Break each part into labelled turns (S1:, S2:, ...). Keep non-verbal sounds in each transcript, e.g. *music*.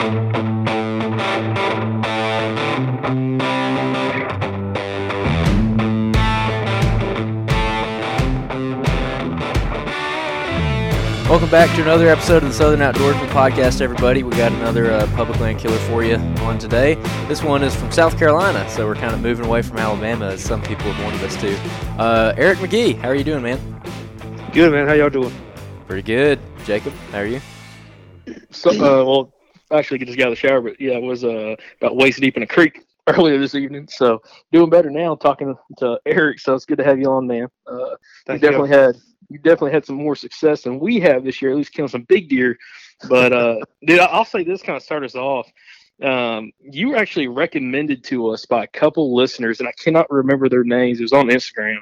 S1: Welcome back to another episode of the Southern Outdoorsman Podcast, everybody. We got another uh, public land killer for you on today. This one is from South Carolina, so we're kind of moving away from Alabama, as some people have wanted us to. Uh, Eric McGee, how are you doing, man?
S2: Good, man. How y'all doing?
S1: Pretty good. Jacob, how are you?
S2: So, uh, well, actually, just got out of the shower, but yeah, I was uh, about waist deep in a creek *laughs* earlier this evening. So, doing better now. Talking to Eric, so it's good to have you on, man. Uh, you
S3: Thank you.
S2: definitely had you definitely had some more success than we have this year. At least killing some big deer. But uh, *laughs* dude, I'll say this kind of start us off. Um, you were actually recommended to us by a couple listeners, and I cannot remember their names. It was on Instagram,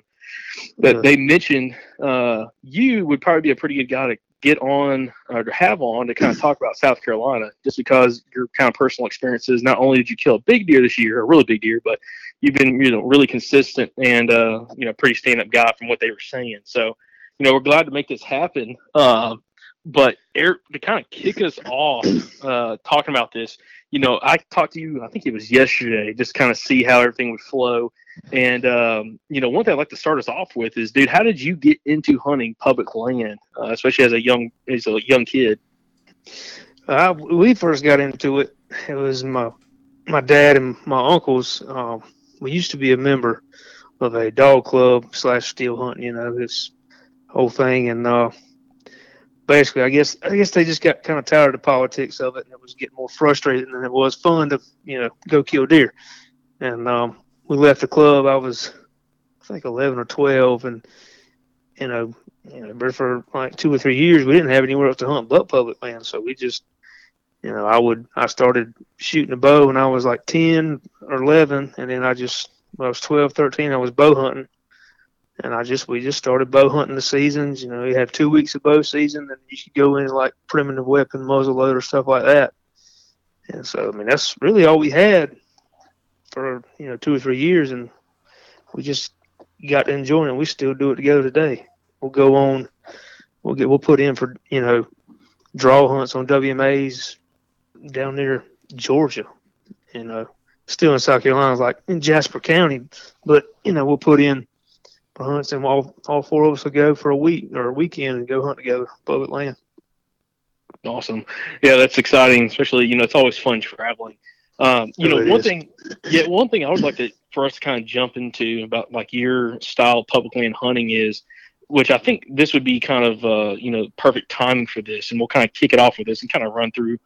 S2: but they mentioned uh, you would probably be a pretty good guy to get on or to have on to kind of talk about South Carolina, just because your kind of personal experiences. Not only did you kill a big deer this year, a really big deer, but you've been you know really consistent and uh, you know pretty stand up guy from what they were saying. So you know we're glad to make this happen. Um, but Eric, to kind of kick us off uh, talking about this, you know, I talked to you. I think it was yesterday, just kind of see how everything would flow. And um, you know, one thing I'd like to start us off with is, dude, how did you get into hunting public land, uh, especially as a young as a young kid?
S3: Uh, we first got into it. It was my my dad and my uncles. Um, we used to be a member of a dog club slash steel hunt. You know this whole thing, and uh, basically, I guess I guess they just got kind of tired of the politics of it, and it was getting more frustrating than it was fun to you know go kill deer. And um, we left the club. I was I think eleven or twelve, and you know you know, for like two or three years, we didn't have anywhere else to hunt but public land. So we just, you know, I would, I started shooting a bow when I was like 10 or 11. And then I just, when I was 12, 13, I was bow hunting. And I just, we just started bow hunting the seasons. You know, we have two weeks of bow season and you could go in like primitive weapon, muzzle loader, stuff like that. And so, I mean, that's really all we had for, you know, two or three years. And we just got to enjoying it. We still do it together today we'll go on we'll get we'll put in for you know draw hunts on WMAs down near Georgia, you know, still in South Carolina, like in Jasper County. But you know, we'll put in hunts, and all all four of us will go for a week or a weekend and go hunt together, public land.
S2: Awesome. Yeah, that's exciting. Especially, you know, it's always fun traveling. Um, you know, one is. thing, yeah, one thing I would like to for us to kind of jump into about like your style of public land hunting is, which I think this would be kind of uh, you know perfect timing for this, and we'll kind of kick it off with this and kind of run through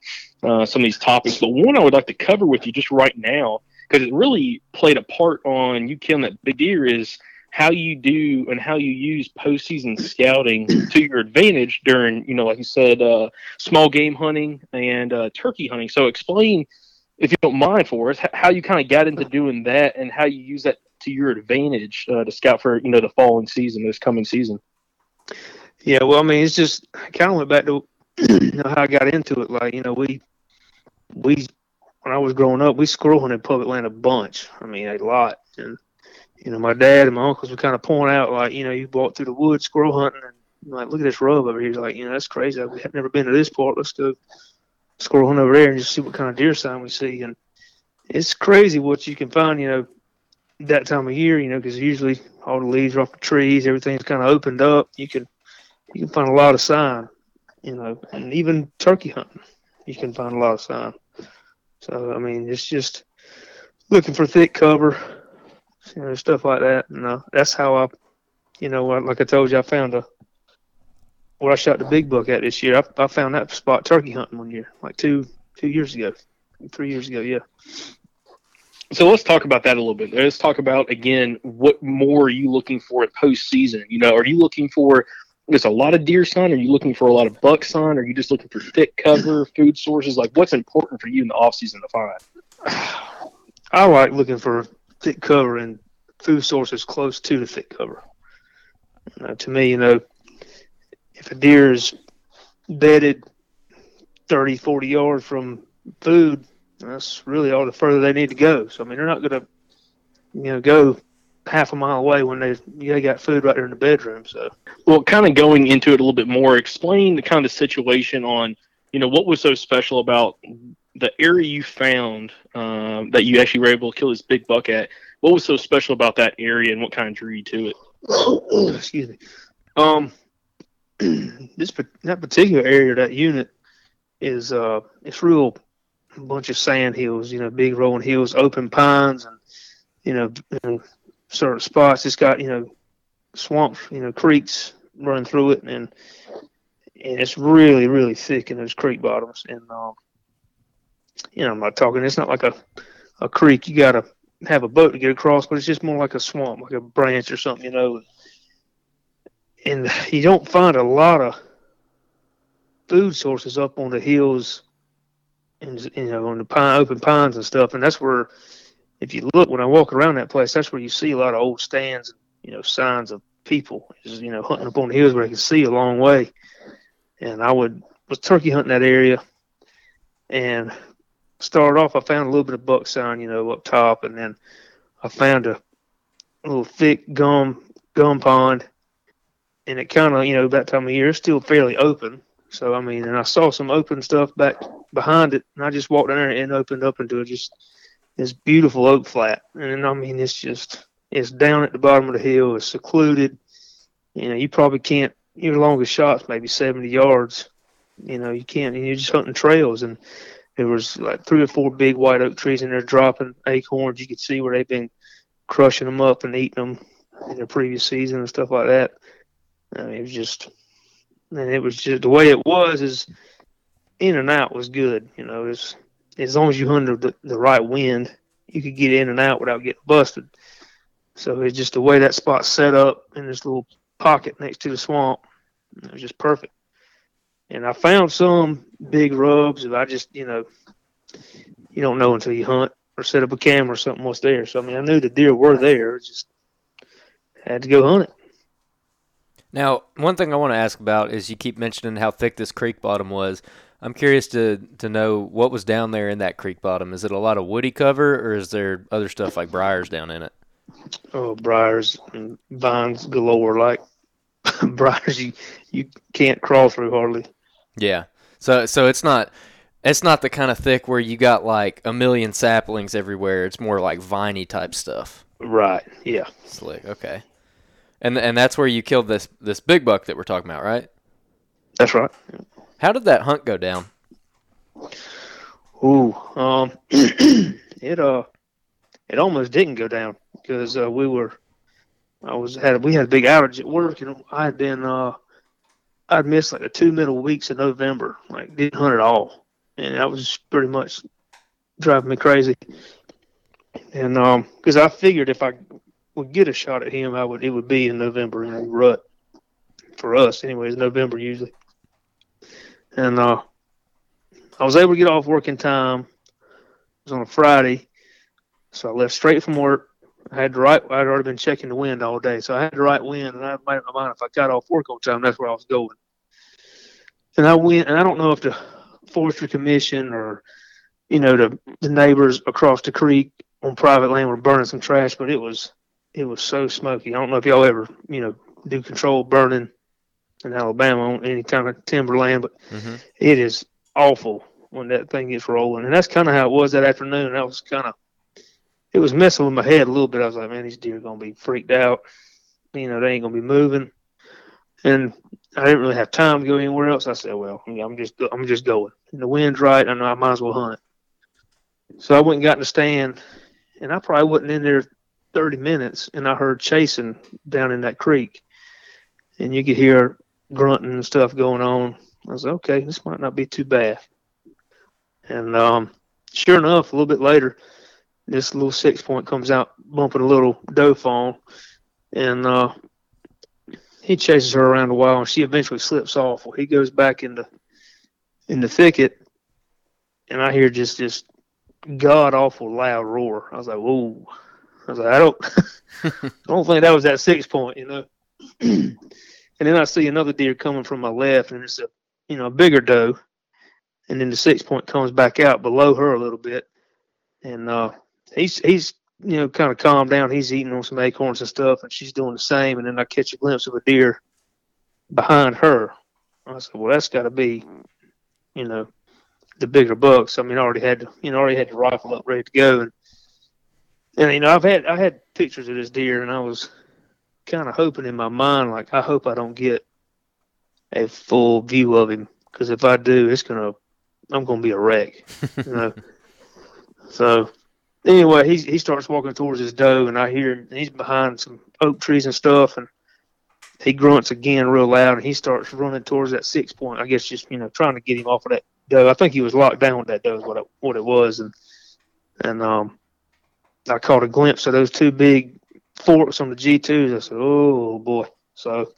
S2: uh, some of these topics. But one I would like to cover with you just right now because it really played a part on you killing that big deer is how you do and how you use postseason scouting to your advantage during, you know, like you said, uh, small game hunting and uh, turkey hunting. So explain, if you don't mind, for us how you kind of got into doing that and how you use that to your advantage uh, to scout for, you know, the following season, this coming season.
S3: Yeah, well, I mean, it's just I kind of went back to *clears throat* how I got into it. Like, you know, we we when I was growing up, we squirrel hunted public land a bunch. I mean, a lot, and you know, my dad and my uncles would kind of point out, like, you know, you walk through the woods squirrel hunting, and like, look at this rub over here. Like, you know, that's crazy. I've never been to this part. Let's go squirrel hunt over there and just see what kind of deer sign we see. And it's crazy what you can find, you know, that time of year, you know, because usually all the leaves are off the trees, everything's kind of opened up. You can you can find a lot of sign, you know, and even turkey hunting, you can find a lot of sign. So I mean, it's just looking for thick cover, you know, stuff like that. And uh, that's how I, you know, like I told you, I found a where I shot the big buck at this year. I, I found that spot turkey hunting one year, like two two years ago, three years ago, yeah.
S2: So let's talk about that a little bit. Let's talk about again what more are you looking for in postseason? You know, are you looking for just a lot of deer sign? Are you looking for a lot of buck sign? Are you just looking for thick cover, food sources? Like, what's important for you in the off season to find? *sighs*
S3: I like looking for thick cover and food sources close to the thick cover. To me, you know, if a deer is bedded 30, 40 yards from food, that's really all the further they need to go. So, I mean, they're not going to, you know, go half a mile away when they they got food right there in the bedroom. So,
S2: well, kind of going into it a little bit more, explain the kind of situation on, you know, what was so special about the area you found um, that you actually were able to kill this big buck at, what was so special about that area and what kind of drew you to
S3: it? *coughs* Excuse me. Um, *clears throat* this that particular area, that unit is uh, it's real bunch of sand hills, you know, big rolling hills, open pines, and you know, and certain spots. It's got you know swamps, you know, creeks running through it, and and it's really really thick in those creek bottoms. And um, you know, I'm not talking. It's not like a a creek. You got to have a boat to get across, but it's just more like a swamp, like a branch or something, you know. And you don't find a lot of food sources up on the hills, and you know, on the pine, open pines and stuff. And that's where, if you look when I walk around that place, that's where you see a lot of old stands, and, you know, signs of people, is you know, hunting up on the hills where they can see a long way. And I would was turkey hunting that area, and started off, I found a little bit of buck sign, you know, up top, and then I found a little thick gum gum pond, and it kind of, you know, that time of year, it's still fairly open. So I mean, and I saw some open stuff back behind it, and I just walked in there and opened up into just this beautiful oak flat. And I mean, it's just it's down at the bottom of the hill. It's secluded. You know, you probably can't. Your longest shot's maybe 70 yards. You know, you can't. And you're just hunting trails, and there was like three or four big white oak trees in there dropping acorns. You could see where they've been crushing them up and eating them in the previous season and stuff like that. I mean, it was just, and it was just the way it was is in and out was good. You know, as as long as you hunted the, the right wind, you could get in and out without getting busted. So it's just the way that spot's set up in this little pocket next to the swamp. It was just perfect and I found some big rubs. And I just, you know, you don't know until you hunt or set up a camera or something what's there. So I mean, I knew the deer were there. Just had to go hunt it.
S1: Now, one thing I want to ask about is you keep mentioning how thick this creek bottom was. I'm curious to to know what was down there in that creek bottom. Is it a lot of woody cover, or is there other stuff like briars down in it?
S3: Oh, briars and vines galore. Like *laughs* briars, you you can't crawl through hardly.
S1: Yeah. So so it's not It's not the kind of thick where you got like a million saplings everywhere. It's more like viney type stuff.
S3: Right. Yeah.
S1: Slick. Okay. And and that's where you killed this this big buck that we're talking about, right?
S3: That's right.
S1: How did that hunt go down?
S3: Ooh, um, *clears throat* it uh, it almost didn't go down because uh, we were, I was had we had a big outage at work and I had been uh, I'd missed like the two middle weeks of November, like didn't hunt at all, and that was pretty much driving me crazy. And um, because I figured if I would get a shot at him, I would it would be in November, you know, rut for us, anyways, November usually. And uh, I was able to get off work in time. It was on a Friday, so I left straight from work. I had the right. I'd already been checking the wind all day, so I had the right wind, and I made up my mind if I got off work on time, that's where I was going. And I went, and I don't know if the forestry commission or you know the the neighbors across the creek on private land were burning some trash, but it was it was so smoky. I don't know if y'all ever you know do controlled burning in Alabama on any kind of timberland, but
S1: Mm-hmm.
S3: it is awful when that thing gets rolling. And that's kind of how it was that afternoon. I was kind of, it was messing with my head a little bit. I was like, man, these deer are to be freaked out. You know, they ain't to be moving. And I didn't really have time to go anywhere else. I said, well, I'm just, I'm just going. And the wind's right. I know I might as well hunt. So I went and got in the stand, and I probably wasn't in there 30 minutes, and I heard chasing down in that creek. And you could hear grunting and stuff going on. I was like, okay, this might not be too bad. And um, sure enough, a little bit later, this little six point comes out bumping a little doe fawn, and uh, he chases her around a while, and she eventually slips off. Well, he goes back in the in the thicket, and I hear just this god awful loud roar. I was like, whoa. I was like, I don't, I *laughs* don't think that was that six point, you know. *clears throat* and then I see another deer coming from my left, and it's a you know, a bigger doe. And then the six point comes back out below her a little bit. And uh, he's he's you know kind of calmed down. He's eating on some acorns and stuff, and she's doing the same. And then I catch a glimpse of a deer behind her. I said, well, that's got to be, you know, the bigger bucks. I mean, I already had to, you know, already had the rifle up ready to go, and and you know, I've had I had pictures of this deer, and I was kind of hoping in my mind, like, I hope I don't get a full view of him because if I do, it's gonna I'm gonna be a wreck. You know. *laughs* so anyway, he he starts walking towards his doe, and I hear him. He's behind some oak trees and stuff, and he grunts again real loud, and he starts running towards that six point. I guess just you know trying to get him off of that doe. I think he was locked down with that doe, is what it, what it was, and and um, I caught a glimpse of those two big forks on the G twos. I said, oh boy. So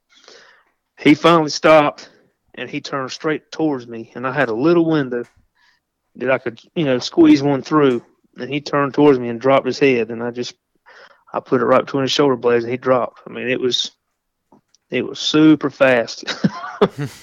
S3: he finally stopped and he turned straight towards me and I had a little window that I could, you know, squeeze one through and he turned towards me and dropped his head and I just I put it right between his shoulder blades and he dropped. I mean it was it was super fast. *laughs*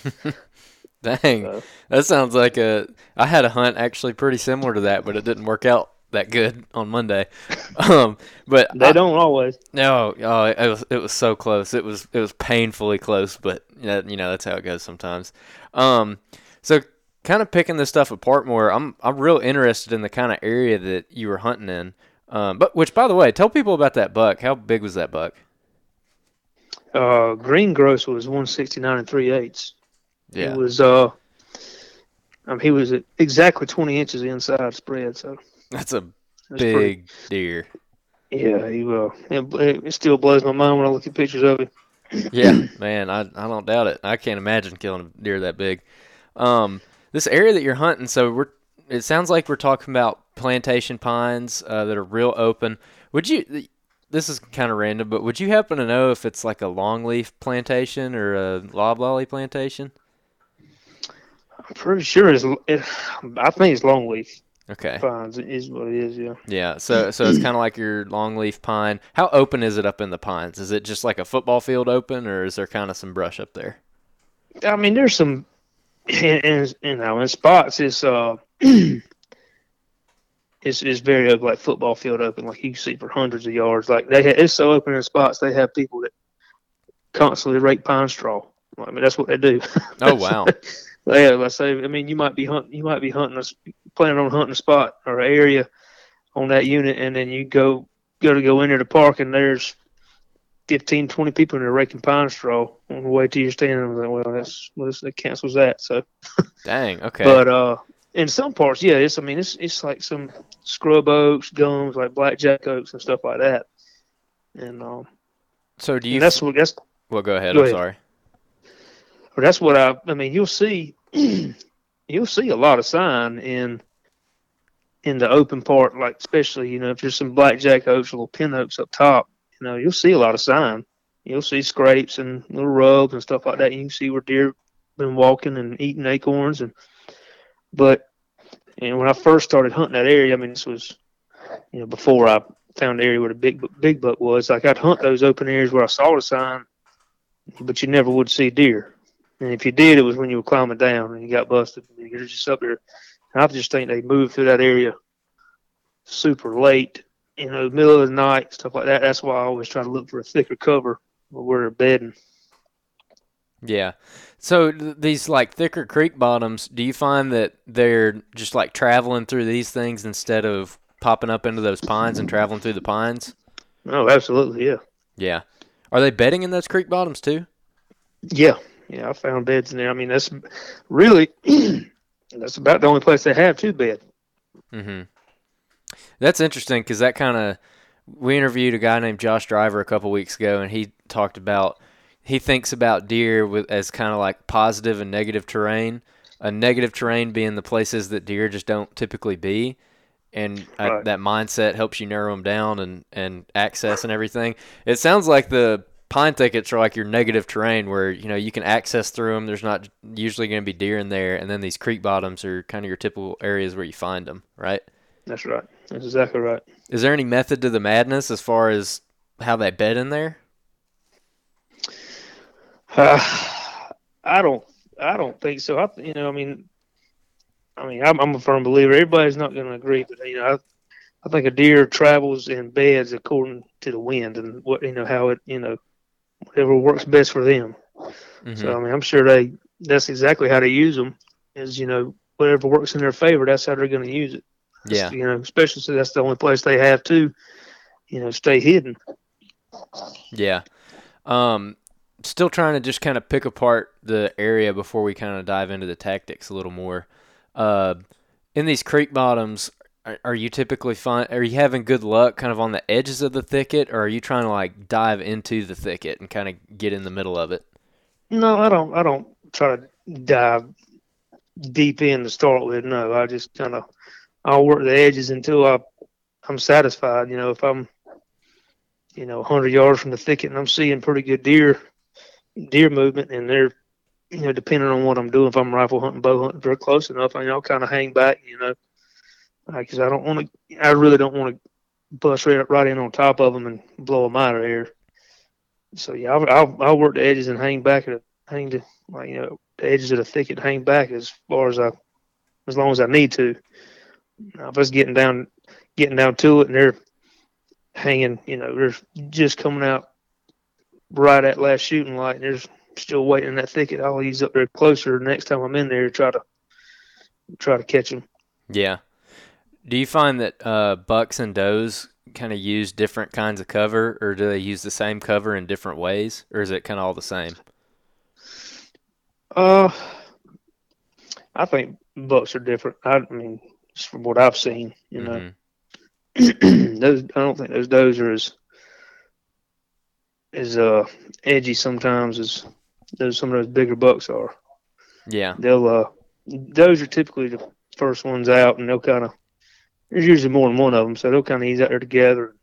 S1: Dang,
S3: So-
S1: that sounds like a. I had a hunt actually pretty similar to that, but it didn't work out that good on Monday. *laughs* Um, but
S3: they
S1: I-
S3: don't always.
S1: No, oh, it was it was so close. It was it was painfully close, but you know, you know that's how it goes sometimes. Um, so kind of picking this stuff apart more, I'm I'm real interested in the kind of area that you were hunting in. Um, but which, by the way, tell people about that buck. How big was that buck?
S3: Uh green gross was one sixty nine and three eighths.
S1: Yeah,
S3: It was uh um, he was exactly twenty inches inside spread, so
S1: that's a
S3: was pretty-
S1: big deer.
S3: Yeah, he uh, it, it still blows my mind when I look at pictures of him.
S1: Yeah, man, I I don't doubt it. I can't imagine killing a deer that big. Um, this area that you're hunting, so we're it sounds like we're talking about plantation pines uh, that are real open. Would you? This is kind of random, but would you happen to know if it's like a longleaf plantation or a loblolly plantation?
S3: I'm pretty sure it's. It, I think it's longleaf
S1: Okay,
S3: pines is what it is. Yeah.
S1: yeah. So so it's kind of like your longleaf pine. How open is it up in the pines? Is it just like a football field open, or is there kind of some brush up there?
S3: I mean, there's some, and, and you know, in spots it's uh, *clears throat* it's it's very open, like football field open, like you see for hundreds of yards. Like they, ha- it's so open in spots they have people that constantly rake pine straw. I mean, that's what they do.
S1: Oh *laughs* wow.
S3: yeah, let's say I mean you might be hunting you might be hunting a, planning on hunting a spot or area on that unit, and then you go go to go into the park, and there's 15, 20 people in there raking pine straw on the way to your stand. I was like, well, that's well, that cancels that. So, *laughs*
S1: Dang. Okay.
S3: but uh, in some parts, yeah, it's I mean it's it's like some scrub oaks, gums, like blackjack oaks and stuff like that. And um,
S1: so do you?
S3: that's what that's
S1: well, go ahead.
S3: go
S1: I'm
S3: ahead.
S1: sorry.
S3: or that's what I I mean you'll see *clears throat* you'll see a lot of sign in in the open part like especially you know if there's some blackjack oaks or little pin oaks up top you know you'll see a lot of sign you'll see scrapes and little rubs and stuff like that you can see where deer been walking and eating acorns and but and when I first started hunting that area I mean this was you know before I found the area where the big big buck was like I'd hunt those open areas where I saw the sign but you never would see deer and if you did, it was when you were climbing down and you got busted. You're just up there. And I just think they moved through that area super late, you know, middle of the night, stuff like that. That's why I always try to look for a thicker cover where they're bedding.
S1: Yeah. So th- these like thicker creek bottoms, do you find that they're just like traveling through these things instead of popping up into those pines and traveling through the pines?
S3: Oh, absolutely, yeah.
S1: Yeah. Are they bedding in those creek bottoms too?
S3: Yeah, yeah, I found beds in there. I mean, that's really, *clears throat* that's about the only place they have to bed.
S1: Mm-hmm. That's interesting because that kind of we interviewed a guy named Josh Driver a couple weeks ago, and he talked about he thinks about deer with as kind of like positive and negative terrain. A negative terrain being the places that deer just don't typically be, and uh,
S3: Right.
S1: that mindset helps you narrow them down and and access and everything. It sounds like the pine thickets are like your negative terrain where you know you can access through them. There's not usually going to be deer in there, and then these creek bottoms are kind of your typical areas where you find them, right?
S3: That's right. That's exactly right.
S1: Is there any method to the madness as far as how they bed in there?
S3: Uh, *sighs* I don't. I don't think so. I, you know, I mean, I mean, I'm, I'm a firm believer. Everybody's not going to agree, but you know, I, I think a deer travels in beds according to the wind and what you know how it you know whatever works best for them.
S1: Mhm.
S3: So I mean, I'm sure they that's exactly how they use them. Is you know whatever works in their favor, that's how they're going to use it.
S1: Yeah,
S3: You know, especially since that's the only place they have to, you know, stay hidden.
S1: yeah. Um, still trying to just kind of pick apart the area before we kind of dive into the tactics a little more. Uh, in these creek bottoms, are, are you typically find are you having good luck kind of on the edges of the thicket, or are you trying to like dive into the thicket and kind of get in the middle of it?
S3: No, I don't. I don't try to dive deep in to start with. No, I just kind of I'll work the edges until I I'm satisfied. You know, if I'm you know 100 yards from the thicket and I'm seeing pretty good deer deer movement, and they're you know depending on what I'm doing, if I'm rifle hunting, bow hunting, they're close enough, I, I'll kind of hang back. You know, because I don't want to. I really don't want to bust right, right in on top of them and blow them out of here So yeah, I'll, I'll, I'll work the edges and hang back at hang to like you know the edges of the thicket, hang back as far as I, as long as I need to. If it's getting down, getting down to it, and they're hanging, you know, they're just coming out right at last shooting light, and they're still waiting in that thicket. I'll ease up there closer next time I'm in there to try to try to catch them.
S1: Yeah. Do you find that uh, bucks and does kind of use different kinds of cover, or do they use the same cover in different ways, or is it kind of all the same?
S3: Uh, I think bucks are different. I, I mean, just from what I've seen, you know.
S1: Mhm. *clears throat*
S3: those I don't think those does are as as uh edgy sometimes as those some of those bigger bucks are.
S1: Yeah.
S3: They'll uh those are typically the first ones out, and they'll kind of there's usually more than one of them, so they'll kind of ease out there together,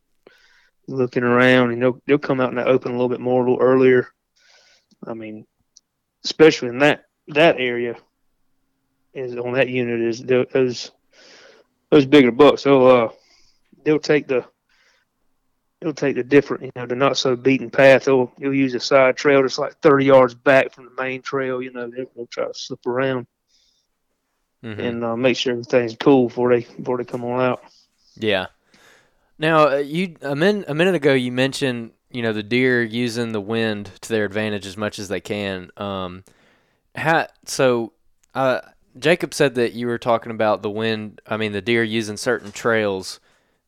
S3: looking around, and they'll they'll come out in the open a little bit more, a little earlier. I mean, especially in that that area is on that unit is tho- those those bigger bucks. They'll uh they'll take the they'll take the different, you know, the not so beaten path. They'll they'll use a side trail that's like 30 yards back from the main trail. You know, they'll, they'll try to slip around
S1: Mhm.
S3: and uh, make sure everything's cool before they before they come on out.
S1: Yeah. Now, uh, you a, min, a minute ago you mentioned you know the deer using the wind to their advantage as much as they can. Um, how so? Uh, Jacob said that you were talking about the wind. I mean, the deer using certain trails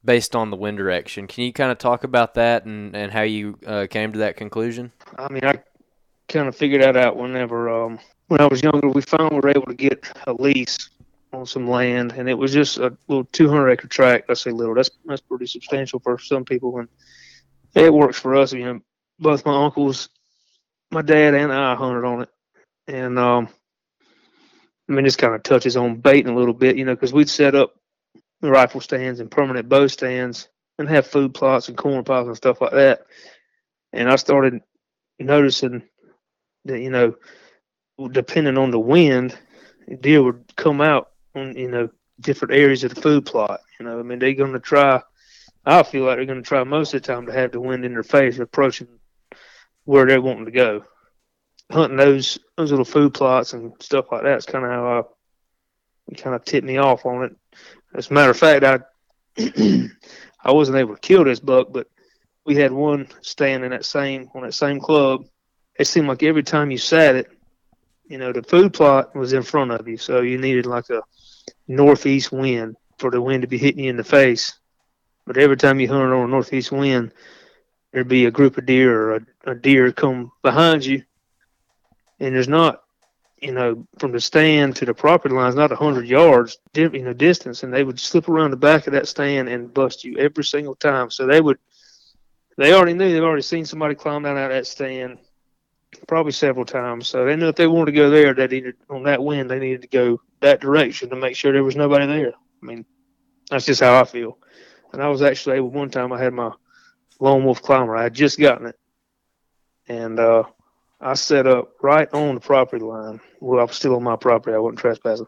S1: based on the wind direction. Can you kind of talk about that and, and how you uh, came to that conclusion?
S3: I mean, I kind of figured that out whenever um, when I was younger. We finally were able to get a lease on some land, and it was just a little 200 acre tract. I say little. That's that's pretty substantial for some people, and it works for us. You know, both my uncles, my dad, and I hunted on it, and um, I mean, this kind of touches on baiting a little bit, you know, because we'd set up rifle stands and permanent bow stands and have food plots and corn piles and stuff like that. And I started noticing that, you know, depending on the wind, deer would come out on, you know, different areas of the food plot. You know, I mean, they're going to try, I feel like they're going to try most of the time to have the wind in their face approaching where they're wanting to go. Hunting those those little food plots and stuff like that's kind of how I kind of tipped me off on it. As a matter of fact, I *clears throat* I wasn't able to kill this buck, but we had one stand in that same on that same club. It seemed like every time you sat it, you know, the food plot was in front of you, so you needed like a northeast wind for the wind to be hitting you in the face. But every time you hunted on a northeast wind, there'd be a group of deer or a, a deer come behind you, and there's not you know, from the stand to the property line is not a hundred yards, you know, distance, and they would slip around the back of that stand and bust you every single time. So they would, they already knew they've already seen somebody climb down out of that stand, probably several times. So they knew if they wanted to go there, they needed on that wind, they needed to go that direction to make sure there was nobody there. I mean, that's just how I feel. And I was actually able one time. I had my lone wolf climber. I had just gotten it, and uh, I set up right on the property line. Well, I was still on my property. I wasn't trespassing.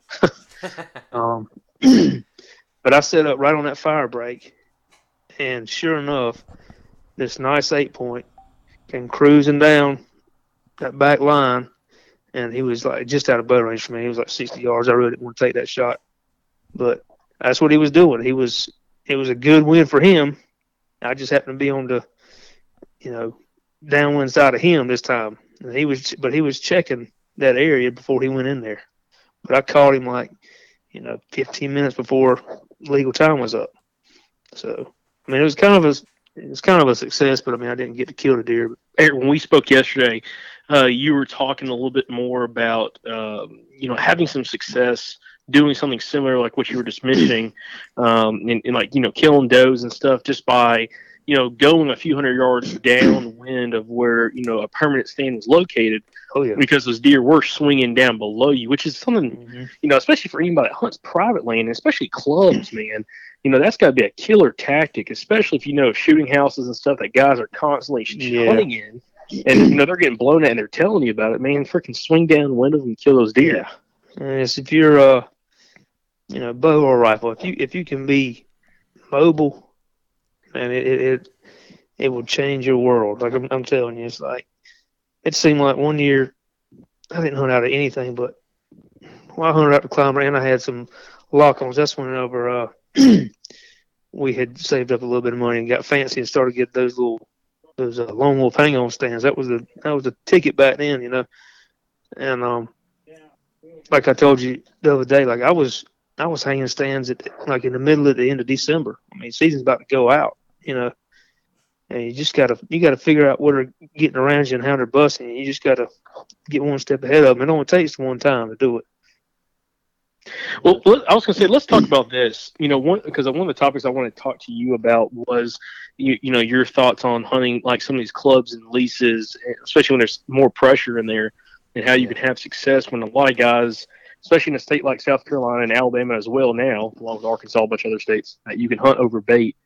S3: *laughs* um, *clears throat* but I set up right on that fire break, and sure enough, this nice eight point came cruising down that back line, and he was like just out of bow range for me. He was like 60 yards. I really didn't want to take that shot, but that's what he was doing. He was it was a good win for him. I just happened to be on the, you know, downwind side of him this time. And he was, but he was checking that area before he went in there. But I called him like, you know, 15 minutes before legal time was up. So, I mean, it was kind of a, it was kind of a success, but I mean, I didn't get to kill the deer.
S2: Eric, when we spoke yesterday, uh, you were talking a little bit more about, um, you know, having some success doing something similar, like what you were just mentioning, um, and, and like you know, killing does and stuff, just by you know, going a few hundred yards downwind of where you know a permanent stand was located.
S3: Oh yeah.
S2: Because those deer were swinging down below you, which is something mm-hmm. you know, especially for anybody that hunts private land, especially clubs, man. You know, that's got to be a killer tactic, especially if you know shooting houses and stuff that guys are constantly yeah. hunting in, and you know they're getting blown at and they're telling you about it. Man, freaking swing downwind of them kill those deer.
S3: Yeah. Yes, if you're uh, you know, bow or rifle, if you if you can be mobile and it, it it, will change your world. Like I'm, I'm telling you, it's like it seemed like one year I didn't hunt out of anything, but well, I hunted out the climber and I had some lock-ons. That's when over uh, *clears throat* we had saved up a little bit of money and got fancy and started getting those little those uh, lone wolf hang-on stands. That was the that was the ticket back then, you know. And um, like I told you the other day, like I was I was hanging stands at like in the middle of the end of December. I mean, season's about to go out, you know. And you just gotta you gotta figure out what are getting around you and how they're busting. You just gotta get one step ahead of them. It only takes one time to do it.
S2: Well, I was going to say, let's talk about this. You know, one because one of the topics I want to talk to you about was, you, you know, your thoughts on hunting like some of these clubs and leases, eh, especially when there's more pressure in there, and how you can have success when a lot of guys, especially in a state like South Carolina and Alabama as well now, along with Arkansas, a bunch of other states, that you can hunt over bait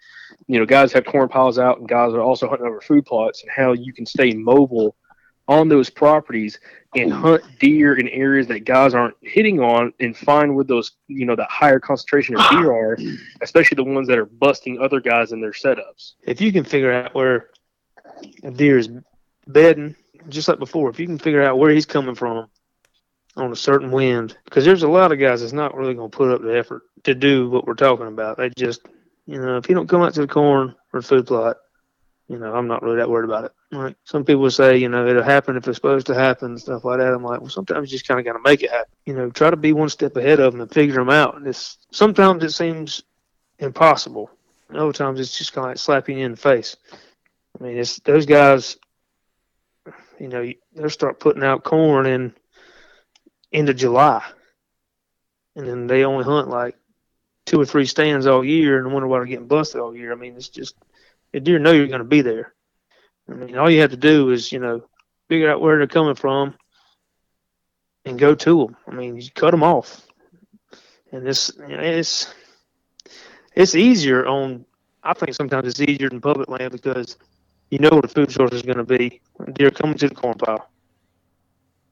S2: you know, guys have corn piles out and guys are also hunting over food plots and how you can stay mobile on those properties and hunt deer in areas that guys aren't hitting on and find where those, you know, that higher concentration of deer are, *clears throat* especially the ones that are busting other guys in their setups.
S3: If you can figure out where a deer is bedding, just like before, if you can figure out where he's coming from on a certain wind, because there's a lot of guys that's not really going to put up the effort to do what we're talking about. They just you know, if you don't come out to the corn or food plot, you know, I'm not really that worried about it. Like some people say, you know, it'll happen if it's supposed to happen and stuff like that. I'm like, well, sometimes you just kind of got to make it happen. You know, try to be one step ahead of them and figure them out. And it's sometimes it seems impossible. Other times it's just kind of like slapping you in the face. I mean, it's those guys. You know, they'll start putting out corn in end of July, and then they only hunt like two or three stands all year, and wonder why they're getting busted all year. I mean, it's just the deer know you're going to be there. I mean, all you have to do is, you know, figure out where they're coming from and go to them. I mean, you cut them off. And this, you know, it's it's easier on. I think sometimes it's easier than public land because you know where the food source is going to be. Deer coming to the corn pile,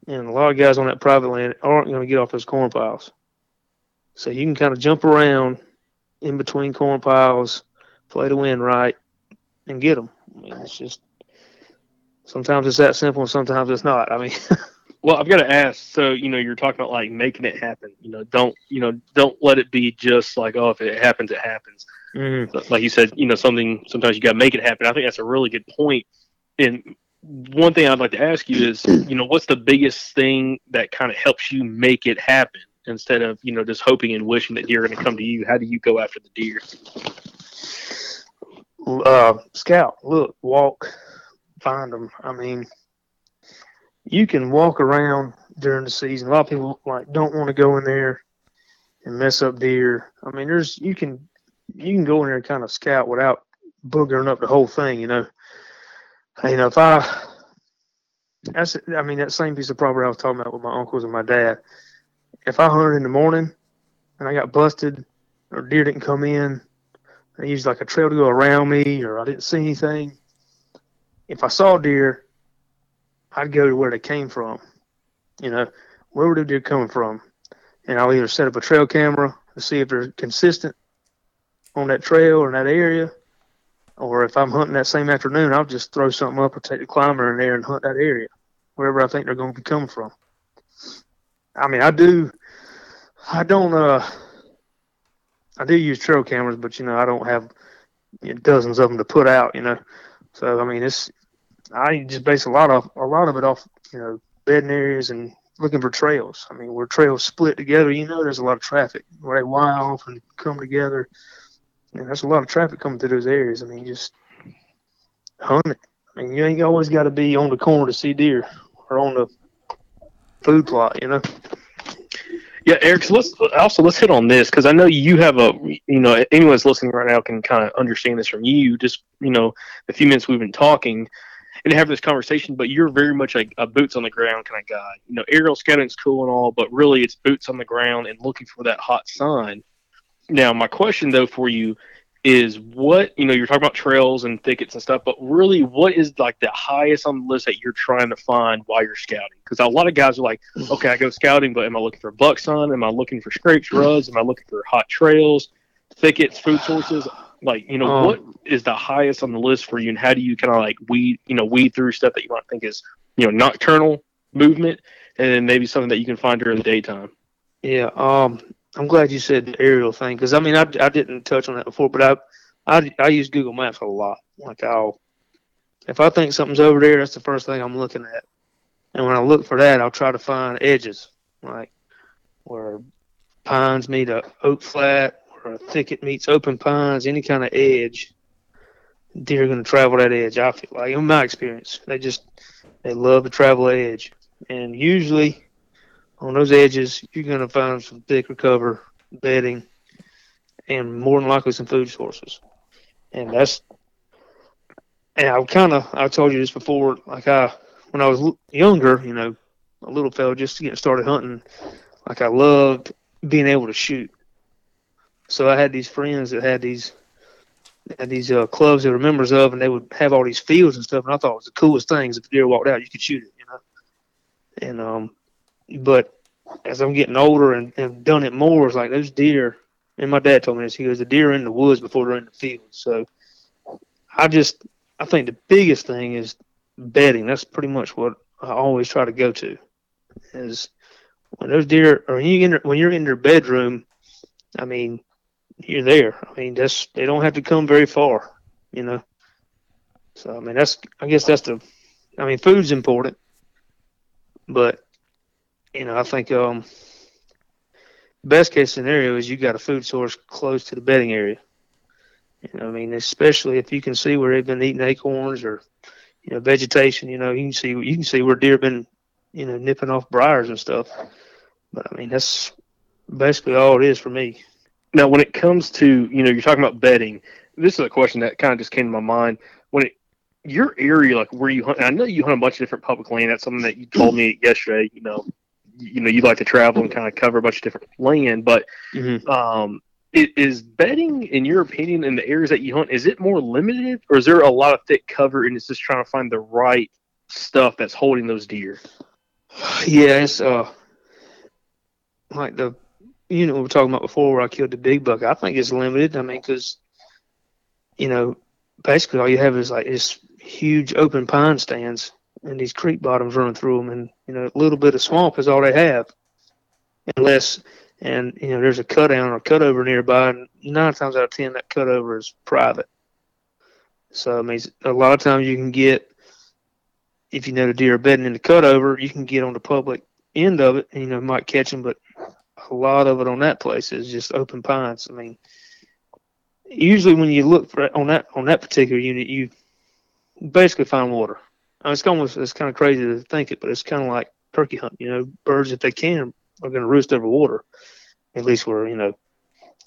S3: and a lot of guys on that private land aren't going to get off those corn piles. So you can kind of jump around in between corn piles, play the wind right, and get them. I mean, it's just sometimes it's that simple, and sometimes it's not. I mean. *laughs*
S2: well, I've got to ask. So, you know, you're talking about like making it happen. You know, don't you know, don't let it be just like, oh, if it happens, it happens. Mm-hmm. Like you said, you know, something. Sometimes you got to make it happen. I think that's a really good point. And one thing I'd like to ask you is, *clears throat* you know, what's the biggest thing that kind of helps you make it happen instead of you know just hoping and wishing that deer are going to come to you? How do you go after the deer?
S3: uh, scout, look, walk, find them. I mean, you can walk around during the season. A lot of people like don't want to go in there and mess up deer. I mean, there's you can you can go in there and kind of scout without boogering up the whole thing. You know, you know if I that's I mean that same piece of property I was talking about with my uncles and my dad. If I hunted in the morning and I got busted or deer didn't come in I used like a trail to go around me, or I didn't see anything. If I saw deer, I'd go to where they came from. You know, where were the deer coming from? And I'll either set up a trail camera to see if they're consistent on that trail or in that area, or if I'm hunting that same afternoon, I'll just throw something up or take the climber in there and hunt that area, wherever I think they're going to be coming from. I mean, I do. I don't. uh I do use trail cameras, but you know I don't have you know, dozens of them to put out. You know, so I mean it's I just base a lot of a lot of it off you know bedding areas and looking for trails. I mean where trails split together, you know there's a lot of traffic where they Y off and come together. And there's a lot of traffic coming through those areas. I mean just hunt it. I mean you ain't always got to be on the corner to see deer or on the food plot. You know.
S2: Yeah, Eric. So let's also let's hit on this because I know you have a you know anyone's listening right now can kind of understand this from you. Just you know the few minutes we've been talking and having this conversation, but you're very much like a boots on the ground kind of guy. You know, aerial scouting's cool and all, but really it's boots on the ground and looking for that hot sign. Now, my question though for you is what you know you're talking about trails and thickets and stuff but really what is like the highest on the list that you're trying to find while you're scouting? Because a lot of guys are like okay i go scouting but am i looking for buck sign am i looking for scrapes rubs? Am i looking for hot trails thickets food sources? Like you know um, what is the highest on the list for you and how do you kind of like weed you know weed through stuff that you might think is you know nocturnal movement and then maybe something that you can find during the daytime?
S3: Yeah um I'm glad you said the aerial thing because I mean I, I didn't touch on that before, but I, I I use Google Maps a lot. Like I'll if I think something's over there, that's the first thing I'm looking at. And when I look for that, I'll try to find edges, like where pines meet a oak flat, or a thicket meets open pines, any kind of edge. Deer are going to travel that edge. I feel like, in my experience, they just they love to travel edge, and usually on those edges, you're going to find some thicker cover, bedding, and more than likely some food sources. And that's, and I kind of, I told you this before, like I, when I was younger, you know, a little fellow just getting started hunting, like I loved being able to shoot. So I had these friends that had these, had these uh, clubs they were members of, and they would have all these fields and stuff. And I thought it was the coolest things. If a deer walked out, you could shoot it, you know. And um, but as I'm getting older and, and done it more, it's like those deer. And my dad told me this. He goes, "The deer in the woods before they're in the field." So I just, I think the biggest thing is bedding. That's pretty much what I always try to go to. Is when those deer, or when you in, when you're in their bedroom, I mean, you're there. I mean, that's they don't have to come very far, you know. So I mean, that's I guess that's the, I mean, food's important, but you know, I think um, best case scenario is you got a food source close to the bedding area. You know, I mean, especially if you can see where they've been eating acorns or you know vegetation. You know, you can see you can see where deer been you know nipping off briars and stuff. But I mean, that's basically all it is for me.
S2: Now, when it comes to you know, you're talking about bedding. This is a question that kind of just came to my mind. When it your area, like where you hunt, I know you hunt a bunch of different public land. That's something that you told me yesterday. You know, you know, you like to travel and kind of cover a bunch of different land. But
S3: Mm-hmm.
S2: um, is bedding, in your opinion, in the areas that you hunt, is it more limited, or is there a lot of thick cover, and it's just trying to find the right stuff that's holding those deer?
S3: Yeah, it's uh like the unit we were talking about before where I killed the big buck. I think it's limited. I mean, because you know, basically all you have is like this huge open pine stands and these creek bottoms running through them, and you know, a little bit of swamp is all they have, unless and you know there's a cut down or cut over nearby, and nine times out of ten that cut over is private. So I mean, a lot of times you can get if you know the deer are bedding in the cut over, you can get on the public end of it and you know might catch them, but a lot of it on that place is just open pines. I mean, usually when you look for on that on that particular unit, you basically find water. I mean, it's almost it's kind of crazy to think it, but it's kind of like turkey hunt. You know, birds if they can are going to roost over water. At least where you know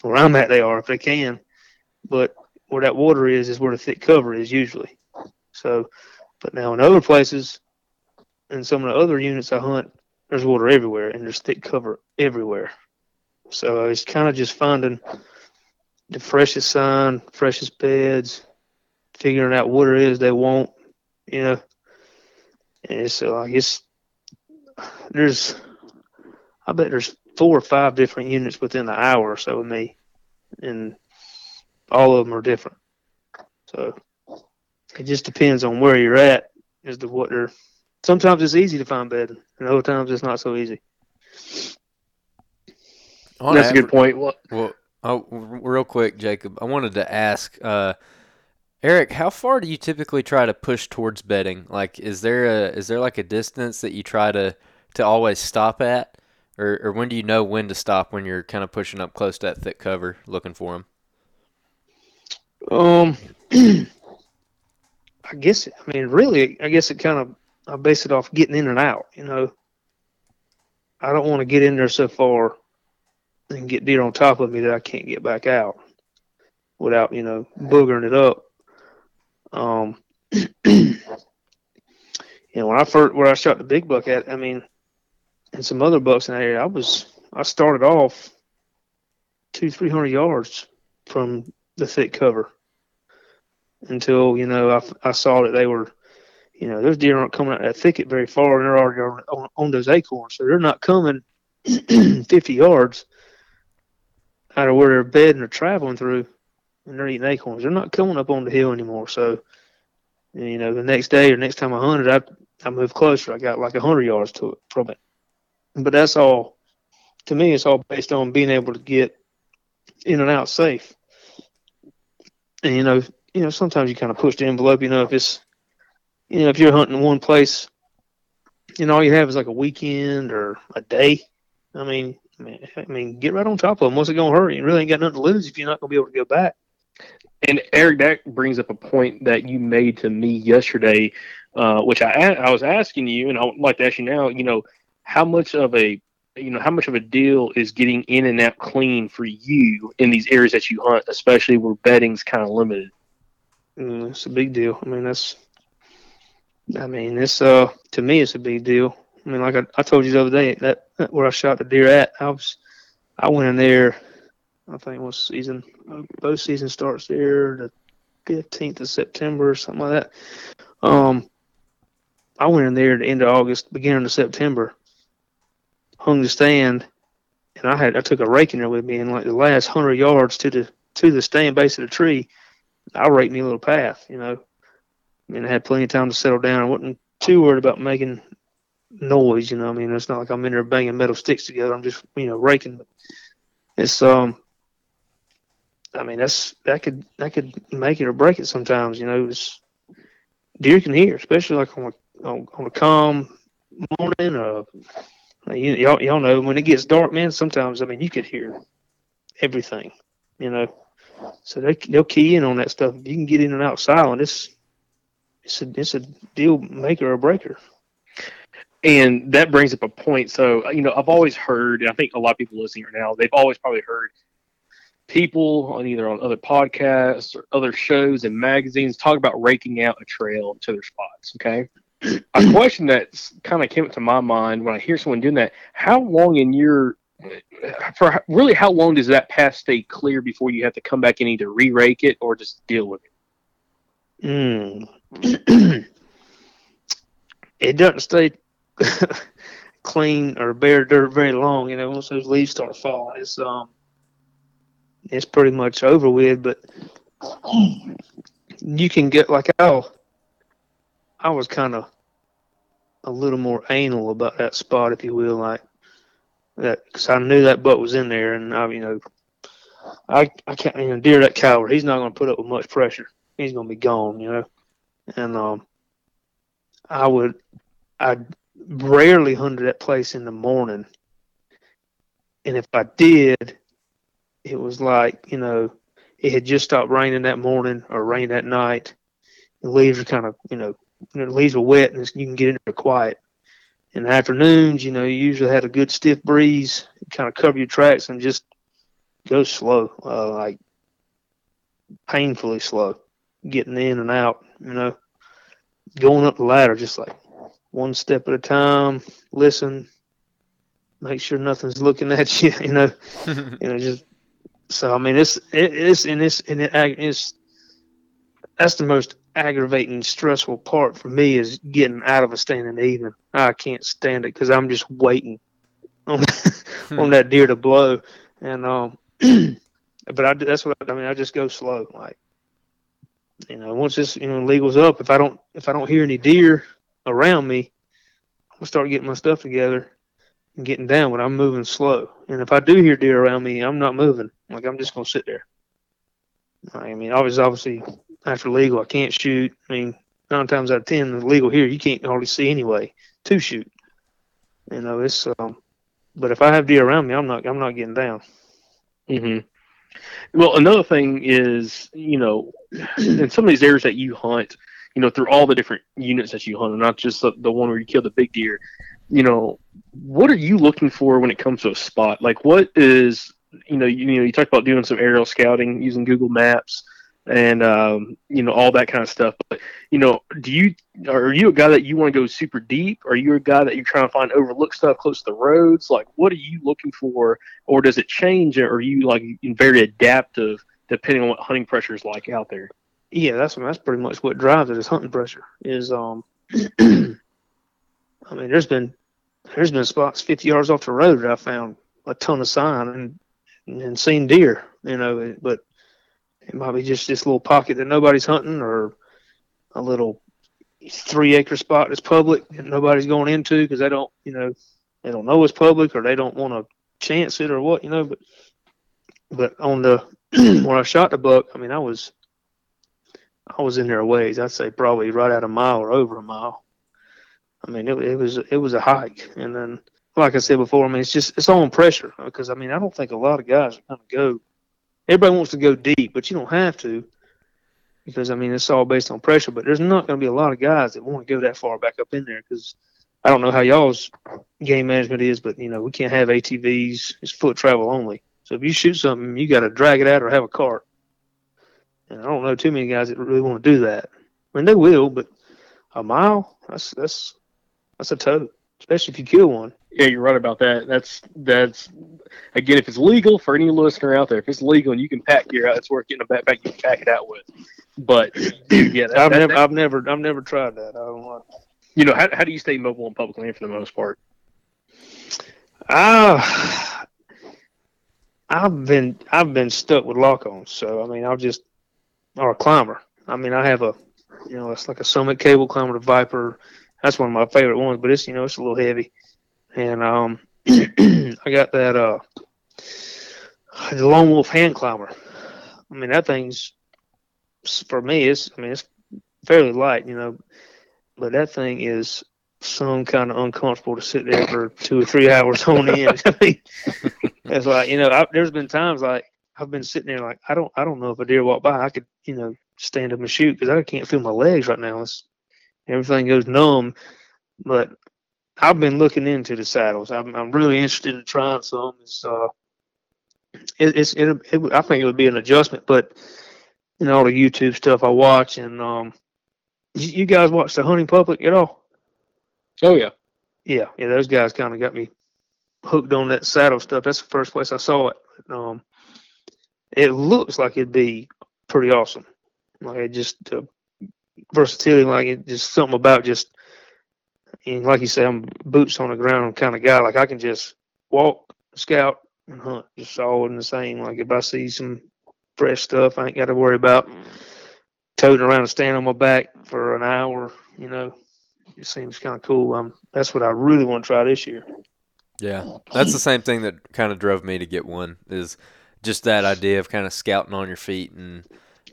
S3: where I'm at, they are if they can. But where that water is is where the thick cover is usually. So, but now in other places, and some of the other units I hunt, there's water everywhere and there's thick cover everywhere. So uh, it's kind of just finding the freshest sign, freshest beds, figuring out what it is they want, you know. And so I guess there's, I bet there's four or five different units within an hour or so of me, and all of them are different. So it just depends on where you're at as to what they're. Sometimes it's easy to find bedding, and other times it's not so easy.
S1: On
S2: That's a good point. Well,
S1: Well, oh, real quick, Jacob, I wanted to ask, uh, Eric, how far do you typically try to push towards bedding? Like, is there a is there like a distance that you try to to always stop at, or or when do you know when to stop when you're kind of pushing up close to that thick cover looking for them?
S3: Um, *clears throat* I guess I mean really, I guess it kind of I base it off getting in and out. You know, I don't want to get in there so far and get deer on top of me that I can't get back out without you know boogering it up. Um, *clears throat* you know, when I first where I shot the big buck at, I mean, and some other bucks in that area, I was I started off two three hundred yards from the thick cover until you know I, I saw that they were you know those deer aren't coming out of that thicket very far and they're already on, on, on those acorns. So they're not coming *clears throat* 50 yards out of where they're bedding or traveling through and they're eating acorns they're not coming up on the hill anymore so you know the next day or next time I hunted I I moved closer I got like 100 yards to it from it but that's all to me it's all based on being able to get in and out safe and you know, you know, sometimes you kind of push the envelope. You know, if it's, you know, if you're hunting in one place, you know, all you have is like a weekend or a day. I mean, I mean, I mean, get right on top of them. What's it gonna hurt? You really ain't got nothing to lose if you're not gonna be able to go back.
S2: And Eric, that brings up a point that you made to me yesterday, uh, which I I was asking you, and I would like to ask you now. You know, how much of a you know how much of a deal is getting in and out clean for you in these areas that you hunt, especially where bedding's kind of limited.
S3: Mm, it's a big deal. I mean, that's, I mean, it's uh, to me, it's a big deal. I mean, like I, I told you the other day, that, that where I shot the deer at, I was, I went in there. I think was season, both season starts there the fifteenth of September or something like that. Um, I went in there at the end of August, beginning of September, hung the stand, and I had I took a rake in there with me, and like the last hundred yards to the to the stand base of the tree, I raked me a little path, you know. and I had plenty of time to settle down. I wasn't too worried about making noise, you know. I mean, it's not like I'm in there banging metal sticks together. I'm just, you know, raking. It's um, I mean, that's that could that could make it or break it sometimes, you know. It's deer can hear, especially like on a, on, on a calm morning. Uh, you, y'all, y'all know when it gets dark, man. Sometimes I mean you could hear everything, you know. So they they'll key in on that stuff. If you can get in and out silent, it's it's a it's a deal maker or breaker.
S2: And that brings up a point. So, you know, I've always heard, and I think a lot of people listening right now, they've always probably heard people on either on other podcasts or other shows and magazines talk about raking out a trail to their spots. Okay. *clears throat* a question that kind of came up to my mind when I hear someone doing that, how long in your for really how long does that path stay clear before you have to come back and either re-rake it or just deal with it?
S3: Mm. *clears throat* it doesn't stay *laughs* clean or bare dirt very long. You know, once those leaves start falling, it's um, it's pretty much over with. But you can get like I, I was kind of a little more anal about that spot, if you will, like that, because I knew that butt was in there, and I, you know, I I can't, you know, deer that caliber, he's not going to put up with much pressure. He's going to be gone, you know, and um, I would, I rarely hunted that place in the morning. And if I did, it was like, you know, it had just stopped raining that morning or rain that night. The leaves are kind of, you know, the leaves were wet and you can get in there quiet. In the afternoons, you know, you usually had a good stiff breeze, kind of cover your tracks and just go slow, uh, like painfully slow, getting in and out, you know, going up the ladder, just like one step at a time, listen, make sure nothing's looking at *laughs* you, you know, *laughs* you know, just so I mean it's it, it's in this and it, it's that's the most aggravating, stressful part for me is getting out of a standing even. I can't stand it because I'm just waiting on *laughs* hmm. on that deer to blow, and um, *clears throat* but I that's what I mean. I just go slow, like you know. Once this you know legal's up, if I don't if I don't hear any deer, around me, I'm gonna start getting my stuff together and getting down, but I'm moving slow. And if I do hear deer around me, I'm not moving. Like I'm just gonna sit there. I mean, obviously, obviously, after legal, I can't shoot. I mean, nine times out of ten, the legal here, you can't hardly see anyway to shoot. You know, it's um. But if I have deer around me, I'm not. I'm not getting down.
S2: hmm Well, another thing is, you know, *clears throat* in some of these areas that you hunt, you know, through all the different units that you hunt, and not just the, the one where you kill the big deer, you know, what are you looking for when it comes to a spot? Like, what is, you know, you, you know, you talked about doing some aerial scouting using Google Maps and um, you know all that kind of stuff. But you know, do you are you a guy that you want to go super deep? Are you a guy that you're trying to find overlook stuff close to the roads? Like, what are you looking for, or does it change? Or are you like very adaptive depending on what hunting pressure is like out there?
S3: Yeah, that's that's pretty much what drives it is hunting pressure. Is um, *clears throat* I mean, there's been there's been spots 50 yards off the road that I found a ton of sign and and seen deer, you know, but it might be just this little pocket that nobody's hunting or a little three acre spot that's public and nobody's going into because they don't, you know, they don't know it's public or they don't want to chance it or what, you know. But but on the *clears throat* when I shot the buck, I mean, I was I was in there ways. I'd say probably right at a mile or over a mile. I mean, it, it was it was a hike, and then like I said before, I mean, it's just it's all on pressure uh, because I mean, I don't think a lot of guys are going to go. Everybody wants to go deep, but you don't have to because I mean, it's all based on pressure. But there's not going to be a lot of guys that want to go that far back up in there because I don't know how y'all's game management is, but you know, we can't have ATVs. It's foot travel only. So if you shoot something, you got to drag it out or have a cart. And I don't know too many guys that really want to do that. I mean, they will, but a mile, that's that's that's a tote, especially if you kill one.
S2: Yeah, you're right about that. That's that's again, if it's legal for any listener out there, if it's legal and you can pack gear out, it's worth getting a backpack you can pack it out with. But *clears throat* yeah, that,
S3: I've
S2: that,
S3: never,
S2: that,
S3: I've never, I've never tried that. I don't know.
S2: You know, how how do you stay mobile in public land for the most part?
S3: Ah, uh, I've been, I've been stuck with lock-ons. So I mean, I'll just or a climber. I mean, I have a, you know, it's like a Summit cable climber, the Viper. That's one of my favorite ones, but it's, you know, it's a little heavy. And um, *clears throat* I got that uh, the Lone Wolf hand climber. I mean, that thing's for me. It's, I mean, it's fairly light, you know, but that thing is some kind of uncomfortable to sit there for two or three hours on end. *laughs* it's like you know, I, there's been times like I've been sitting there like I don't I don't know if a deer walked by I could you know stand up and shoot because I can't feel my legs right now. It's, everything goes numb. But I've been looking into the saddles. I'm I'm really interested in trying some. It's uh, it, it's it, it I think it would be an adjustment, but know all the YouTube stuff I watch and um, you, you guys watch the hunting public at all?
S2: Oh yeah,
S3: yeah, yeah. Those guys kind of got me hooked on that saddle stuff. That's the first place I saw it. Um, it looks like it'd be pretty awesome. Like it just uh, versatility, like it just something about just, and like you say, I'm boots on the ground kind of guy. Like I can just walk, scout, and hunt, just all in the same. Like if I see some fresh stuff, I ain't got to worry about toting around and standing on my back for an hour. You know, it seems kind of cool. Um, that's what I really want to try this year.
S1: Yeah, that's the same thing that kind of drove me to get one. Is just that idea of kind of scouting on your feet and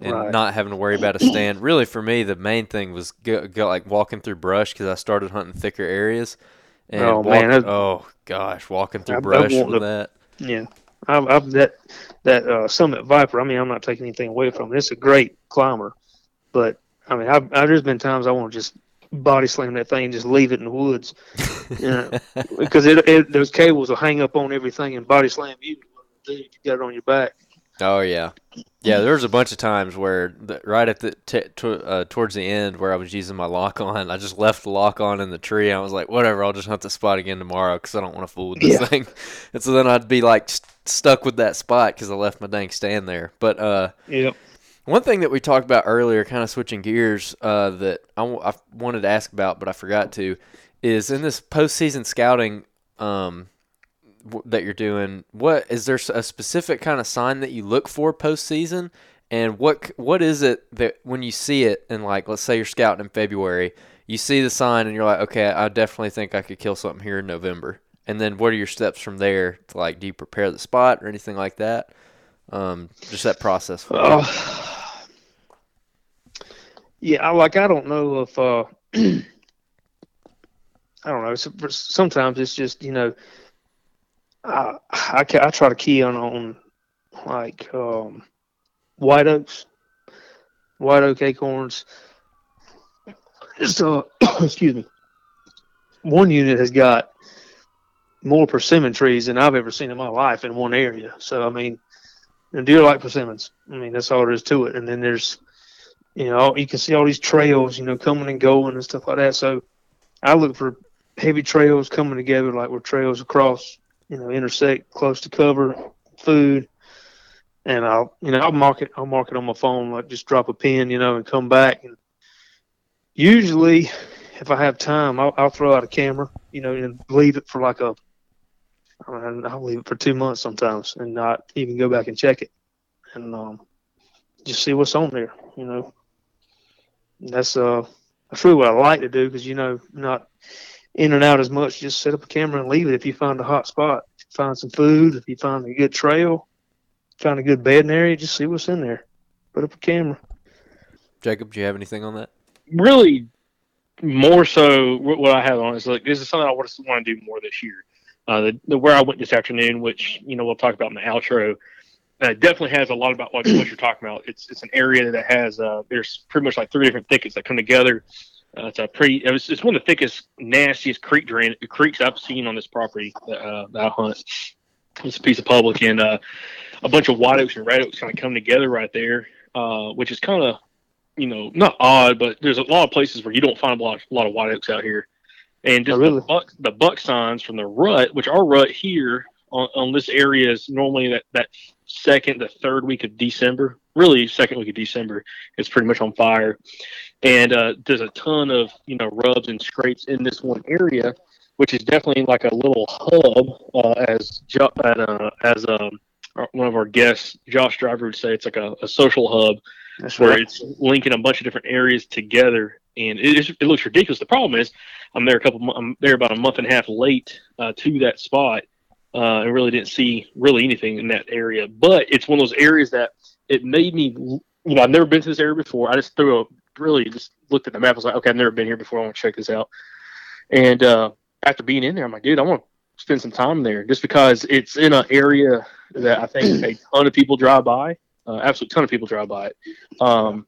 S1: and right. not having to worry about a stand. Really, for me, the main thing was go, go like walking through brush because I started hunting thicker areas. And oh man! oh gosh, walking through I, brush I with that.
S3: Yeah, I've, I've that that uh, Summit Viper. I mean, I'm not taking anything away from it. It's a great climber, but I mean, I've, I've there's been times I want to just body slam that thing and just leave it in the woods, *laughs* you know, because it, it, those cables will hang up on everything and body slam you. You got it on your back.
S1: Oh yeah, yeah. There was a bunch of times where the, right at the t- to, uh, towards the end where I was using my lock on, I just left the lock on in the tree. I was like, whatever, I'll just hunt the spot again tomorrow because I don't want to fool with this yeah. thing. *laughs* And so then I'd be like st- stuck with that spot because I left my dang stand there. But uh,
S3: yep.
S1: One thing that we talked about earlier, kind of switching gears, uh, that I, w- I wanted to ask about, but I forgot to, is in this postseason scouting um, that you're doing. What is there a specific kind of sign that you look for postseason, and what what is it that when you see it, and like let's say you're scouting in February, you see the sign and you're like, okay, I definitely think I could kill something here in November. And then what are your steps from there? To like, do you prepare the spot or anything like that? Um, just that process.
S3: Oh. Yeah, I, like I don't know if uh, *clears throat* I don't know. Sometimes it's just you know, I, I, I try to key on on like um, white oaks, white oak acorns. Uh, *coughs* excuse me. One unit has got more persimmon trees than I've ever seen in my life in one area. So I mean, deer like persimmons. I mean that's all there is to it. And then there's you know, you can see all these trails, you know, coming and going and stuff like that. So I look for heavy trails coming together, like where trails across, you know, intersect close to cover, food, and I'll, you know, I'll mark it. I'll mark it on my phone, like just drop a pin, you know, and come back. And usually, if I have time, I'll, I'll throw out a camera, you know, and leave it for like a. I'll leave it for two months sometimes, and not even go back and check it, and um, just see what's on there, you know that's uh that's really what I like to do because you know not in and out as much. Just set up a camera and leave it. If you find a hot spot, find some food, if you find a good trail, find a good bedding area, just see what's in there. Put up a camera.
S1: Jacob, do you have anything on that?
S2: Really, more so what I have on is like this is something I want to want to do more this year. Uh, the, the where I went this afternoon, which you know we'll talk about in the outro, uh, definitely has a lot about what, what, you're talking about. It's it's an area that has uh, there's pretty much like three different thickets that come together. Uh, it's a pretty it's, it's one of the thickest, nastiest creek drain creeks I've seen on this property that, uh, that I hunt. It's a piece of public and uh, a bunch of white oaks and red oaks kind of come together right there, uh, which is kind of you know not odd, but there's a lot of places where you don't find a lot, a lot of white oaks out here. And just oh, really? the buck the buck signs from the rut, which our rut here on, on this area is normally that that second the third week of December. Really, second week of December is pretty much on fire, and uh, there's a ton of you know rubs and scrapes in this one area, which is definitely like a little hub. Uh, as jo- uh, as um, one of our guests, Josh Driver would say, it's like a, a social hub That's where right. it's linking a bunch of different areas together, and it, it looks ridiculous. The problem is, I'm there a couple, I'm there about a month and a half late uh, to that spot, uh, and really didn't see really anything in that area. But it's one of those areas that it made me, you know, I've never been to this area before. I just threw a really just looked at the map. I was like, okay, I've never been here before. I want to check this out. And uh, after being in there, I'm like, dude, I want to spend some time there just because it's in an area that I think a ton of people drive by. Uh, absolute ton of people drive by it. Um,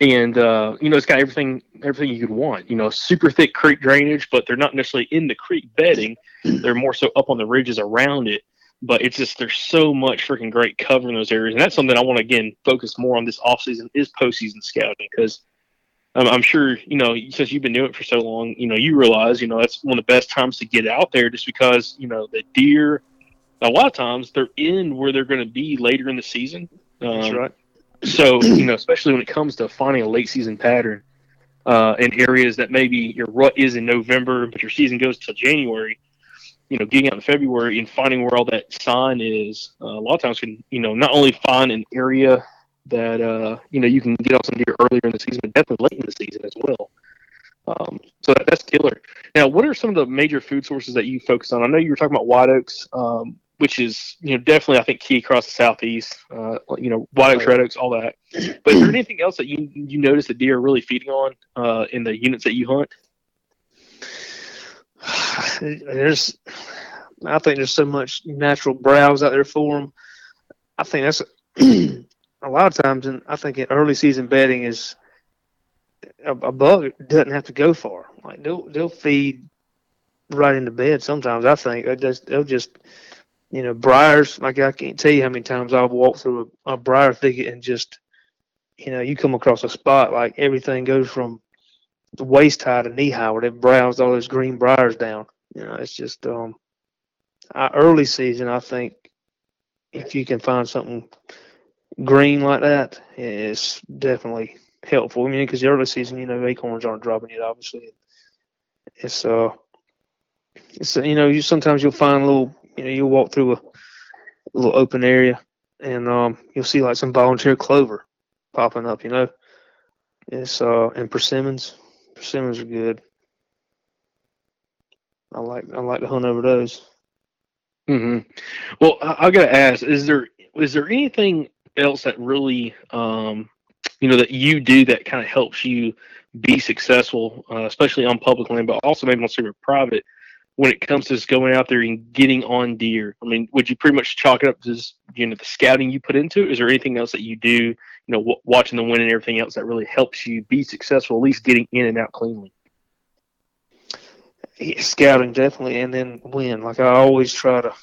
S2: and uh, you know, it's got everything everything you could want. You know, super thick creek drainage, but they're not necessarily in the creek bedding. They're more so up on the ridges around it. But it's just there's so much freaking great cover in those areas, and that's something I want to again focus more on this off season is postseason scouting because um, I'm sure you know since you've been doing it for so long, you know you realize you know that's one of the best times to get out there just because you know the deer. A lot of times they're in where they're going to be later in the season. Um,
S3: That's right.
S2: So you know, especially when it comes to finding a late season pattern uh, in areas that maybe your rut is in November, but your season goes till January. You know, getting out in February and finding where all that sign is, uh, a lot of times can you know not only find an area that uh, you know you can get off some deer earlier in the season, but definitely late in the season as well. Um, so that, that's killer. Now, what are some of the major food sources that you focus on? I know you were talking about white oaks, um, which is you know definitely I think key across the southeast. Uh, you know, white oaks, red oaks, all that. But is there anything else that you you notice that deer are really feeding on uh, in the units that you hunt? *sighs*
S3: There's, I think there's so much natural browse out there for them. I think that's *clears throat* a lot of times, and I think in early season bedding is a, a bug doesn't have to go far. Like they'll they'll feed right into bed. Sometimes I think they just they'll just you know briars. Like I can't tell you how many times I've walked through a, a briar thicket and just you know you come across a spot like everything goes from the waist high to knee high where they've browsed all those green briars down. You know, it's just um, early season. I think if you can find something green like that, it's definitely helpful. I mean, because the early season, you know, acorns aren't dropping yet. Obviously, it's uh, it's you know, you sometimes you'll find little, you know, you'll walk through a little open area, and um, you'll see like some volunteer clover popping up. You know, it's uh, and persimmons. Persimmons are good. I like I like to hunt over those.
S2: hmm Well, I, I got to ask: is there is there anything else that really um, you know that you do that kind of helps you be successful, uh, especially on public land, but also maybe on some private? When it comes to just going out there and getting on deer, I mean, would you pretty much chalk it up to just you know the scouting you put into it? Is there anything else that you do, you know, w- watching the wind and everything else that really helps you be successful, at least getting in and out cleanly?
S3: Yeah, scouting definitely, and then wind. Like I always try to,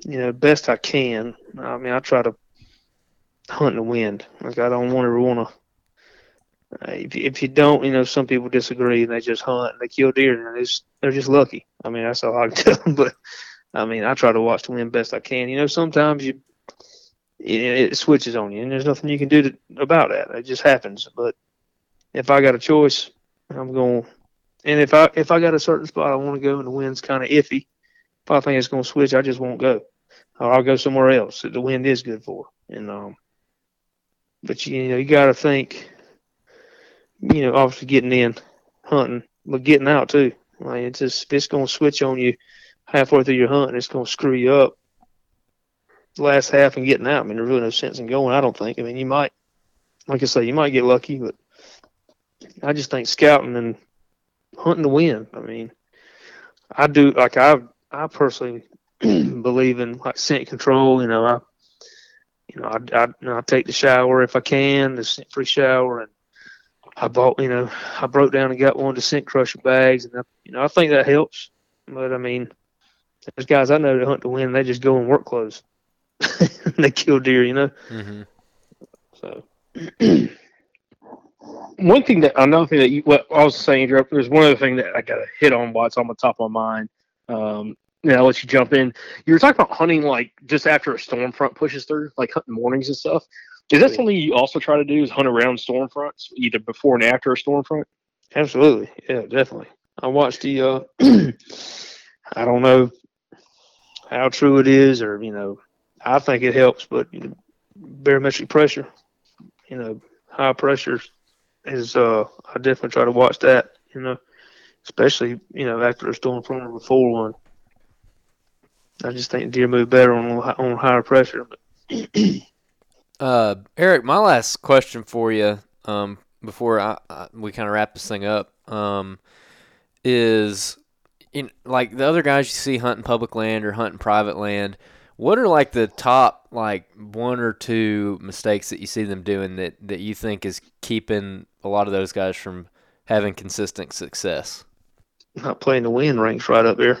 S3: you know, best I can. I mean, I try to hunt in the wind. Like I don't want to want to. Uh, if if you don't, you know, some people disagree and they just hunt and they kill deer and they're just, they're just lucky. I mean, that's all I can *laughs* tell them. But I mean, I try to watch the wind best I can. You know, sometimes you it, it switches on you and there's nothing you can do to, about that. It just happens. But if I got a choice, I'm going. And if I if I got a certain spot I want to go and the wind's kind of iffy, if I think it's going to switch, I just won't go, or I'll go somewhere else that the wind is good for. And um, but you know you got to think, you know, obviously getting in, hunting, but getting out too. Like it's just it's to switch on you halfway through your hunt, it's to screw you up. The last half and getting out. I mean, there's really no sense in going. I don't think. I mean, you might, like I say, you might get lucky, but I just think scouting and hunting to win. I mean, I do like I I personally *clears throat* believe in like scent control. You know, I you know I I, you know, I take the shower if I can, the scent free shower, and I bought you know I broke down and got one of the scent crusher bags, and I, you know I think that helps. But I mean, there's guys I know that hunt to win. They just go in work clothes. *laughs* they kill deer, you know.
S1: Mm-hmm.
S3: So *clears throat*
S2: one thing that another thing that you what I was saying, Drew, there's one other thing that I got to hit on while it's on the top of my mind. Um, and I'll let you jump in. You were talking about hunting like just after a storm front pushes through, like hunting mornings and stuff. Is that something you also try to do? Is hunt around storm fronts, either before and after a storm front?
S3: Absolutely. Yeah, definitely. I watched the uh *clears throat* I don't know how true it is or, you know, I think it helps, but you know, barometric pressure, you know, high pressure is uh I definitely try to watch that, you know, especially, you know, after a storm front or before one. I just think deer move better on on higher pressure. *clears throat*
S1: Uh, Eric, my last question for you, um, before I, I, we kind of wrap this thing up um, is in like the other guys you see hunting public land or hunting private land. What are like the top like one or two mistakes that you see them doing that that you think is keeping a lot of those guys from having consistent success?
S3: Not playing the wind ranks right up there,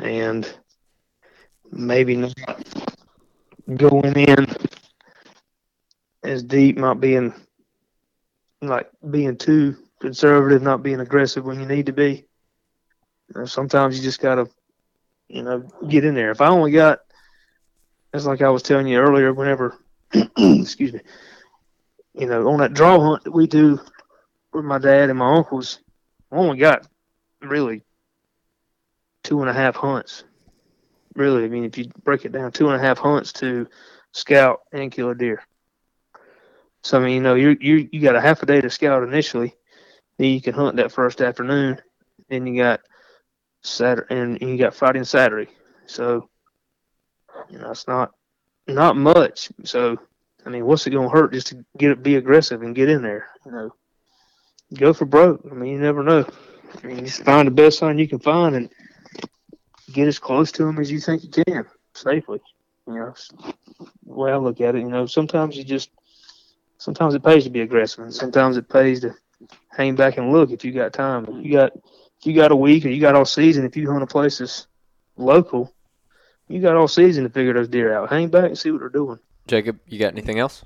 S3: and maybe not going in as deep, not being like being too conservative, not being aggressive when you need to be. You know, sometimes you just gotta, you know, get in there. If I only got, it's like I was telling you earlier, whenever, *clears throat* excuse me, you know, on that draw hunt that we do with my dad and my uncles, I only got really two and a half hunts. Really, I mean, if you break it down, two and a half hunts to scout and kill a deer. So I mean, you know, you you you got a half a day to scout initially, then you can hunt that first afternoon. Then you got Saturday and you got Friday and Saturday. So you know, it's not not much. So I mean, what's it gonna hurt just to get it, be aggressive and get in there? You know, go for broke. I mean, you never know. I mean, just find the best sign you can find and get as close to them as you think you can safely. You know, the way I look at it, you know, sometimes you just sometimes it pays to be aggressive, and sometimes it pays to hang back and look if you got time. If you got if you got a week or you got all season, if you hunt a place that's local, you got all season to figure those deer out. Hang back and see what they're doing.
S1: Jacob, you got anything else?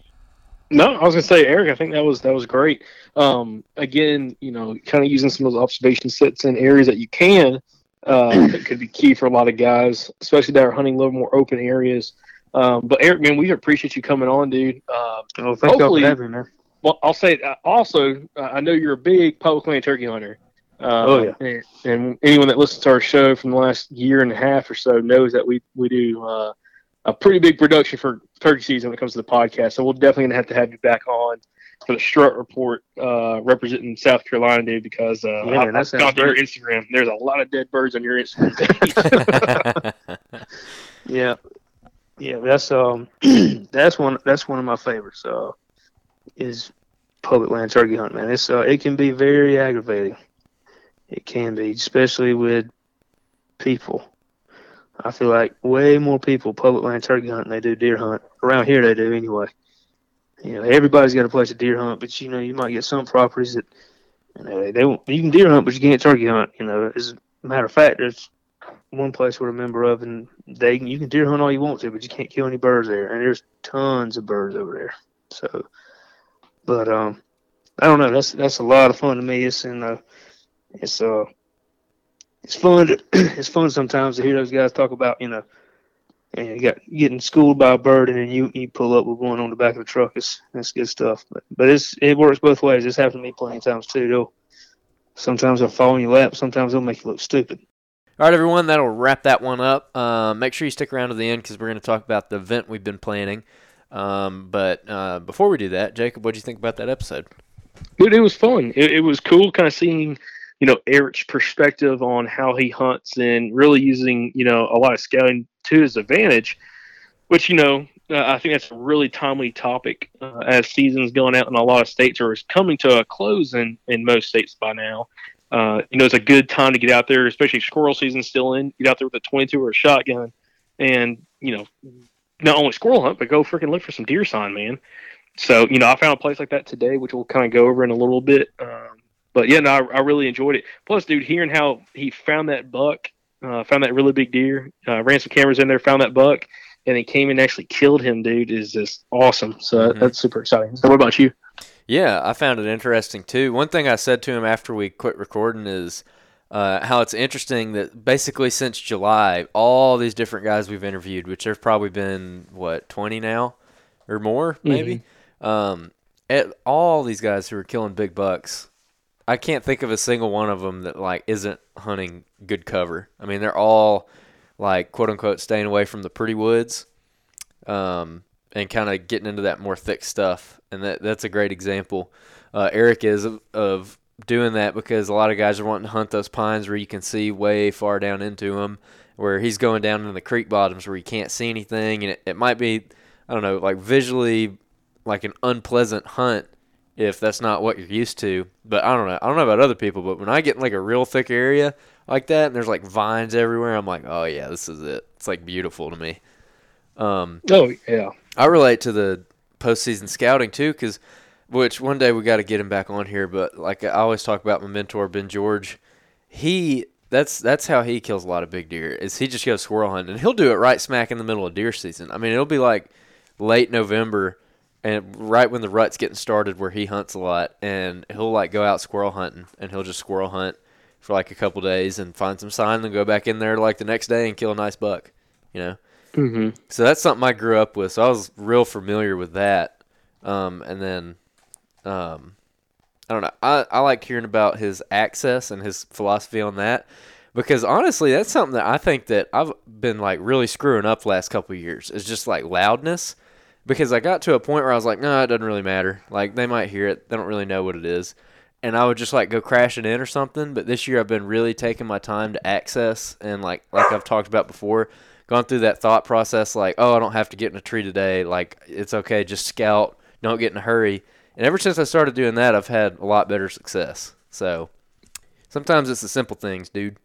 S2: No, I was gonna say, Eric. I think that was that was great. Um, again, you know, kind of using some of those observation sets in areas that you can. Uh, that could be key for a lot of guys, especially that are hunting a little more open areas. Um, but Eric, man, we appreciate you coming on, dude. Uh,
S3: oh, thank you for having me, man.
S2: Well, I'll say uh, also, uh, I know you're a big public land turkey hunter. Uh,
S3: oh yeah.
S2: And, and, anyone that listens to our show from the last year and a half or so knows that we we do uh, a pretty big production for turkey season when it comes to the podcast. So we'll definitely gonna have to have you back on for the Strut Report uh, representing South Carolina, dude. Because uh,
S3: yeah,
S2: I, I've gone through your Instagram. There's a lot of dead birds on your Instagram
S3: page. *laughs* *laughs* *laughs* yeah, yeah, that's um, *clears throat* that's one that's one of my favorites. Uh, is public land turkey hunt, man. It's uh, it can be very aggravating. It can be, especially with people. I feel like way more people public land turkey hunt than they do deer hunt. Around here, they do anyway. You know, everybody's got a place to deer hunt, but you know, you might get some properties that you know they, they won't, you can deer hunt, but you can't turkey hunt. You know, as a matter of fact, there's one place we're a member of, and they you can deer hunt all you want to, but you can't kill any birds there. And there's tons of birds over there. So, but um, I don't know. That's that's a lot of fun to me. It's in uh, it's uh, it's fun. To, *clears throat* it's fun sometimes to hear those guys talk about you know, and you got getting schooled by a bird, and then you you pull up with one on the back of the truck. It's that's good stuff. But but it's it works both ways. It's happened to me plenty of times too. They'll sometimes they'll fall in your lap. Sometimes they'll make you look stupid.
S1: All right, everyone, that'll wrap that one up. Uh, make sure you stick around to the end because we're going to talk about the event we've been planning. Um, but uh, before we do that, Jacob, what do you think about that episode?
S2: Dude, it was fun. It, it was cool kind of seeing, you know, Eric's perspective on how he hunts and really using, you know, a lot of scouting to his advantage, which, you know, uh, I think that's a really timely topic uh, as season's going out in a lot of states or is coming to a close in, in most states by now uh, you know, it's a good time to get out there, especially squirrel season still in. Get out there with a 22 or a shotgun, and you know, not only squirrel hunt, but go freaking look for some deer sign, man. So you know, I found a place like that today, which we'll kind of go over in a little bit. Um, but yeah, no, I, I, really enjoyed it. Plus, dude, hearing how he found that buck, uh, found that really big deer, uh, ran some cameras in there, found that buck, and he came and actually killed him, dude, is just awesome. So mm-hmm. that's super exciting. So, what about you?
S1: Yeah, I found it interesting too. One thing I said to him after we quit recording is uh, how it's interesting that basically since July, all these different guys we've interviewed, which there's probably been what twenty now or more, maybe. Mm-hmm. Um, at all these guys who are killing big bucks, I can't think of a single one of them that like isn't hunting good cover. I mean, they're all like quote unquote staying away from the pretty woods. Um, and kind of getting into that more thick stuff. And that that's a great example. Uh, Eric is of, of, doing that because a lot of guys are wanting to hunt those pines where you can see way far down into them, where he's going down in the creek bottoms where you can't see anything, and it, it might be, I don't know, like visually like an unpleasant hunt if that's not what you're used to. But I don't know. I don't know about other people, but when I get in like a real thick area like that and there's like vines everywhere, I'm like, oh yeah, this is it. It's like beautiful to me. Um,
S2: Oh yeah.
S1: I relate to the postseason scouting too, because which one day we got to get him back on here. But like I always talk about my mentor Ben George, he that's that's how he kills a lot of big deer. Is he just goes squirrel hunting and he'll do it right smack in the middle of deer season. I mean, it'll be like late November and right when the rut's getting started where he hunts a lot, and he'll like go out squirrel hunting and he'll just squirrel hunt for like a couple days and find some sign and go back in there like the next day and kill a nice buck. You know.
S2: Mm-hmm.
S1: So that's something I grew up with. So I was real familiar with that. Um, and then, um, I don't know. I, I like hearing about his access and his philosophy on that because honestly, that's something that I think that I've been like really screwing up last couple years is just like loudness because I got to a point where I was like, no, it doesn't really matter. Like they might hear it. They don't really know what it is. And I would just like go crashing in or something. But this year I've been really taking my time to access and like, like I've talked about before, gone through that thought process like, oh, I don't have to get in a tree today. Like it's okay. Just scout. Don't get in a hurry. And ever since I started doing that, I've had a lot better success. So sometimes it's the simple things, dude.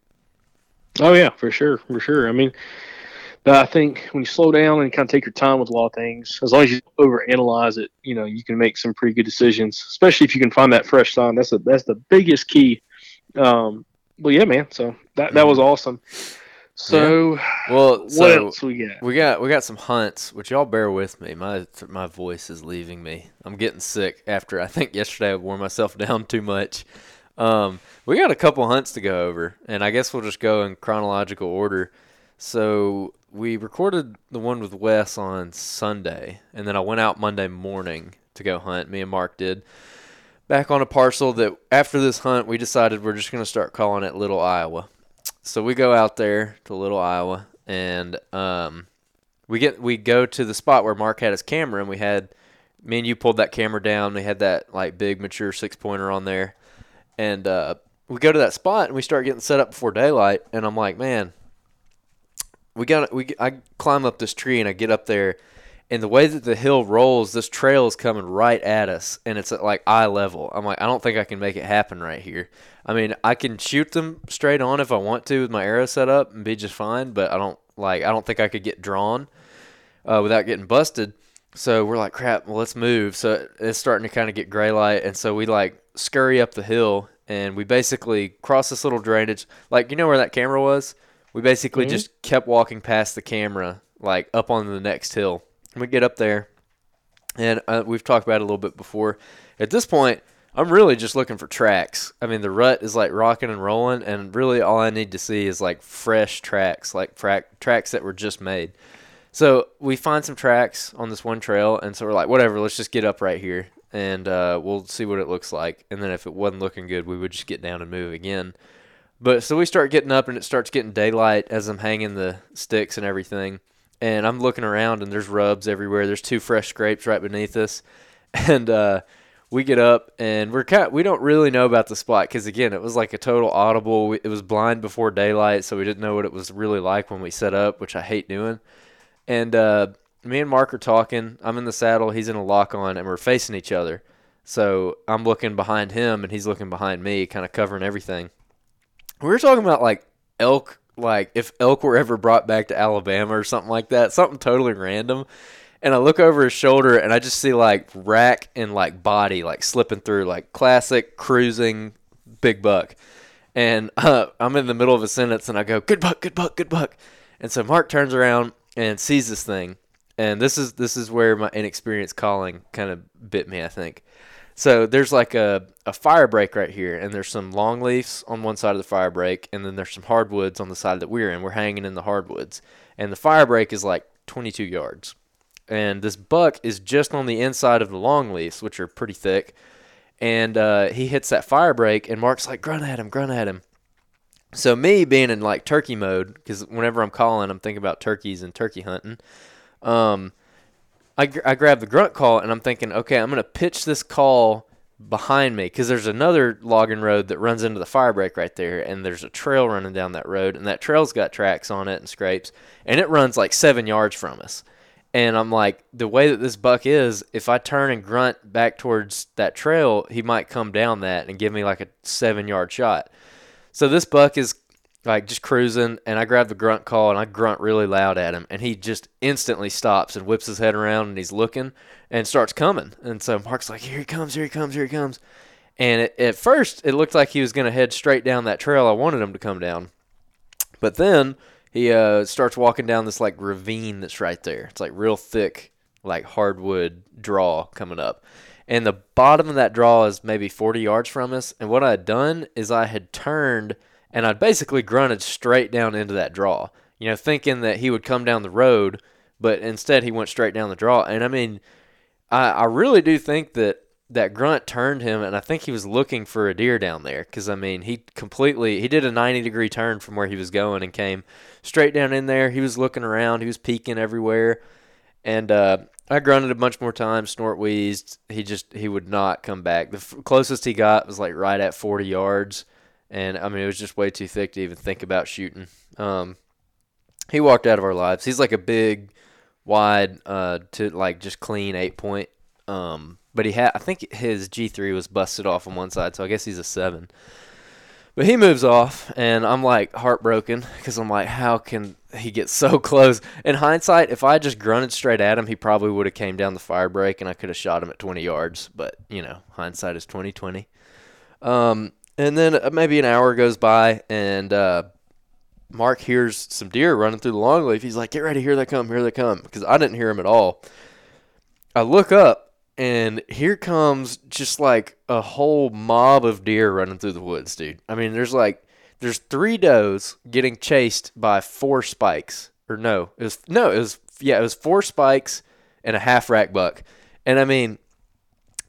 S2: Oh yeah, for sure, for sure. I mean, but I think when you slow down and kind of take your time with a lot of things, as long as you don't overanalyze it, you know, you can make some pretty good decisions. Especially if you can find that fresh sign. That's a, that's the biggest key. Um, well, yeah, man. So that that was awesome. So
S1: Well,
S2: what
S1: so
S2: else we got?
S1: we got we got some hunts, which y'all bear with me. My my voice is leaving me. I'm getting sick after I think yesterday I wore myself *laughs* down too much. Um, we got a couple hunts to go over, and I guess we'll just go in chronological order. So we recorded the one with Wes on Sunday, and then I went out Monday morning to go hunt. Me and Mark did back on a parcel that after this hunt we decided we're just going to start calling it Little Iowa. So we go out there to Little Iowa, and um, we get we go to the spot where Mark had his camera, and we had me and you pulled that camera down. We had that like big mature six pointer on there, and uh, we go to that spot and we start getting set up before daylight. And I'm like, man, we got we I climb up this tree and I get up there, and the way that the hill rolls, this trail is coming right at us, and it's at like eye level. I'm like, I don't think I can make it happen right here. I mean, I can shoot them straight on if I want to with my arrow set up and be just fine, but I don't like I don't think I could get drawn uh, without getting busted. So we're like, crap. Well, let's move. So it's starting to kind of get gray light, and so we like scurry up the hill, and we basically cross this little drainage. Like you know where that camera was? We basically
S2: Mhm.
S1: just kept walking past the camera, like up on the next hill. We get up there, and uh, we've talked about it a little bit before. At this point, I'm really just looking for tracks. I mean, the rut is like rocking and rolling, and really all I need to see is like fresh tracks, like tracks that were just made. So we find some tracks on this one trail, and so we're like, whatever, let's just get up right here, and uh, we'll see what it looks like. And then if it wasn't looking good, we would just get down and move again. But so we start getting up, and it starts getting daylight as I'm hanging the sticks and everything. And I'm looking around, and there's rubs everywhere. There's two fresh scrapes right beneath us, *laughs* and uh, we get up, and we're kind we don't really know about the spot because again, it was like a total audible. It was blind before daylight, so we didn't know what it was really like when we set up, which I hate doing. And uh, me and Mark are talking. I'm in the saddle. He's in a lock on, and we're facing each other. So I'm looking behind him, and he's looking behind me, kind of covering everything. We were talking about like elk, like if elk were ever brought back to Alabama or something like that, something totally random. And I look over his shoulder, and I just see like rack and like body like slipping through, like classic cruising big buck. And *laughs* uh, I'm in the middle of a sentence, and I go, "Good buck, good buck, good buck." And so Mark turns around and sees this thing, and this is this is where my inexperienced calling kind of bit me, I think. So there's like a, a fire break right here, and there's some long leaves on one side of the fire break, and then there's some hardwoods on the side that we're in. We're hanging in the hardwoods, and the fire break is like 22 yards, and this buck is just on the inside of the long leaves, which are pretty thick, and uh, he hits that fire break, and Mark's like, grunt at him, grunt at him. So me being in like turkey mode, because whenever I'm calling, I'm thinking about turkeys and turkey hunting. Um, I, gr- I grab the grunt call and I'm thinking, okay, I'm gonna pitch this call behind me because there's another logging road that runs into the fire break right there, and there's a trail running down that road, and that trail's got tracks on it and scrapes, and it runs like seven yards from us. And I'm like, the way that this buck is, if I turn and grunt back towards that trail, he might come down that and give me like a seven yard shot. So this buck is like just cruising, and I grab the grunt call and I grunt really loud at him, and he just instantly stops and whips his head around and he's looking and starts coming. And so Mark's like, here he comes, here he comes, here he comes. And it, at first, it looked like he was going to head straight down that trail I wanted him to come down. But then he uh, starts walking down this like ravine that's right there. It's like real thick, like hardwood draw coming up. And the bottom of that draw is maybe 40 yards from us. And what I had done is I had turned and I'd basically grunted straight down into that draw, you know, thinking that he would come down the road, but instead he went straight down the draw. And I mean, I, I really do think that that grunt turned him, and I think he was looking for a deer down there because I mean he completely he did a 90 degree turn from where he was going and came straight down in there. He was looking around, he was peeking everywhere, and uh, I grunted a bunch more times, snort wheezed. He just he would not come back. The f- closest he got was like right at 40 yards, and I mean it was just way too thick to even think about shooting. Um, he walked out of our lives. He's like a big, wide, uh, to like just clean eight point. Um, but he had I think his G3 was busted off on one side, so I guess he's a 7. But he moves off and I'm like heartbroken cuz I'm like how can he get so *laughs* close? In hindsight, if I just grunted straight at him, he probably would have came down the fire break and I could have shot him at 20 yards, but you know, hindsight is 2020. Um and then uh, maybe an hour goes by and uh Mark hears some deer running through the longleaf. He's like, "Get ready, here they come, here they come," because I didn't hear him at all. I look up and here comes just like a whole mob of deer running through the woods, dude. I mean, there's like there's three does getting chased by four spikes, or no, it was no, it was yeah, it was four spikes and a half rack buck, and I mean.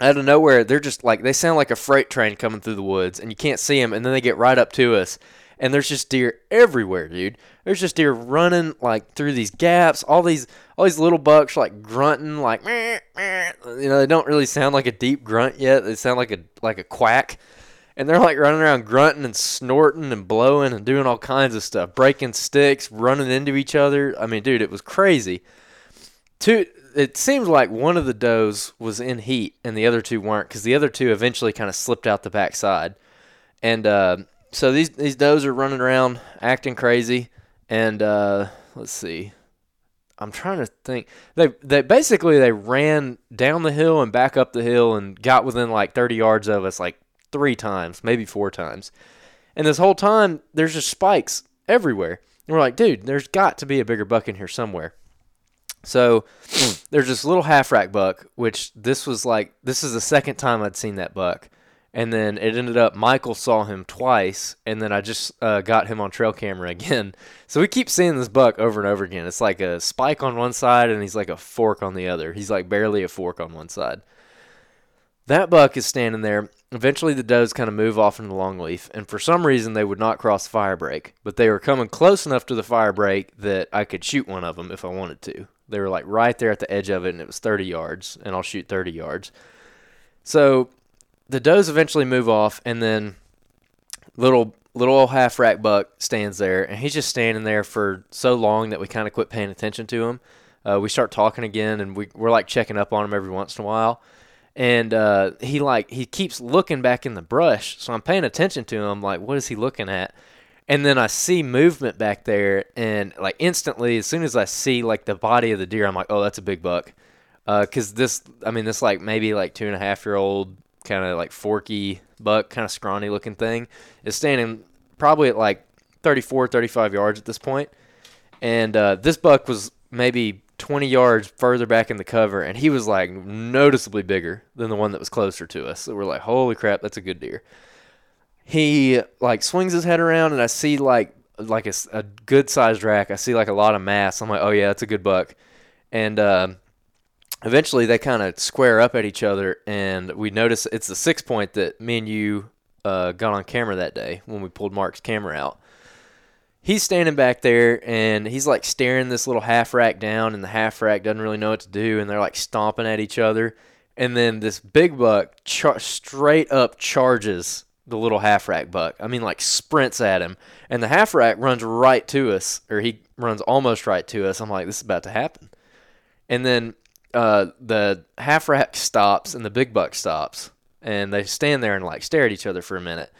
S1: Out of nowhere, they're just like they sound like a freight train coming through the woods, and you can't see them. And then they get right up to us, and there's just deer everywhere, dude. There's just deer running like through these gaps. All these all these little bucks like grunting, like meh, meh. you know, they don't really sound like a deep grunt yet. They sound like a like a quack, and they're like running around grunting and snorting and blowing and doing all kinds of stuff, breaking sticks, running into each other. I mean, dude, it was crazy. Two, it seemed like one of the does was in heat and the other two weren't because the other two eventually kind of slipped out the backside, and uh, so these these does are running around acting crazy, and uh, let's see. I'm trying to think. They they basically they ran down the hill and back up the hill and got within like 30 yards of us like three times, maybe four times. And this whole time there's just spikes everywhere. And we're like, dude, there's got to be a bigger buck in here somewhere. So there's this little half rack buck, which this was like this is the second time I'd seen that buck and then it ended up Michael saw him twice, and then I just uh, got him on trail camera *laughs* again. So we keep seeing this buck over and over again. It's like a spike on one side, and he's like a fork on the other. He's like barely a fork on one side. That buck is standing there. Eventually, the does kind of move off into the longleaf, and for some reason, they would not cross the. But they were coming close enough to the fire break that I could shoot one of them if I wanted to. They were like right there at the edge of it, and it was 30 yards, and I'll shoot 30 yards. So the does eventually move off, and then little little old half rack buck stands there, and he's just standing there for so long that we kind of quit paying attention to him. Uh, we start talking again, and we we're like checking up on him every once in a while. And uh, he like he keeps looking back in the brush, so I'm paying attention to him. Like, what is he looking at? And then I see movement back there, and like instantly, as soon as I see like the body of the deer, I'm like, oh, that's a big buck. Because uh, this, I mean, this like maybe like two and a half year old kind of like forky buck, kind of scrawny looking thing, is standing probably at like 34, 35 yards at this. And uh, this buck was maybe 20 yards further back in the cover, and he was like noticeably bigger than the one that was closer to us. So we're like, holy crap, that's a good deer. He like swings his head around, and I see like like a, a good sized rack. I see like a lot of mass. I'm like, oh yeah, that's a good buck. And uh, eventually they kind of square up at each other, and we notice it's the six point that me and you uh, got on camera that day when we pulled Mark's camera out. He's standing back there and he's like staring this little half rack down, and the half rack doesn't really know what to do, and they're like stomping at each other. And then this big buck char- straight up charges the little half rack buck. I mean, like sprints at him, and the half rack runs right to us, or he runs almost right to us. I'm like, this is about to happen and then uh, the half rack stops and the big buck stops, and they stand there and like stare at each other for a minute,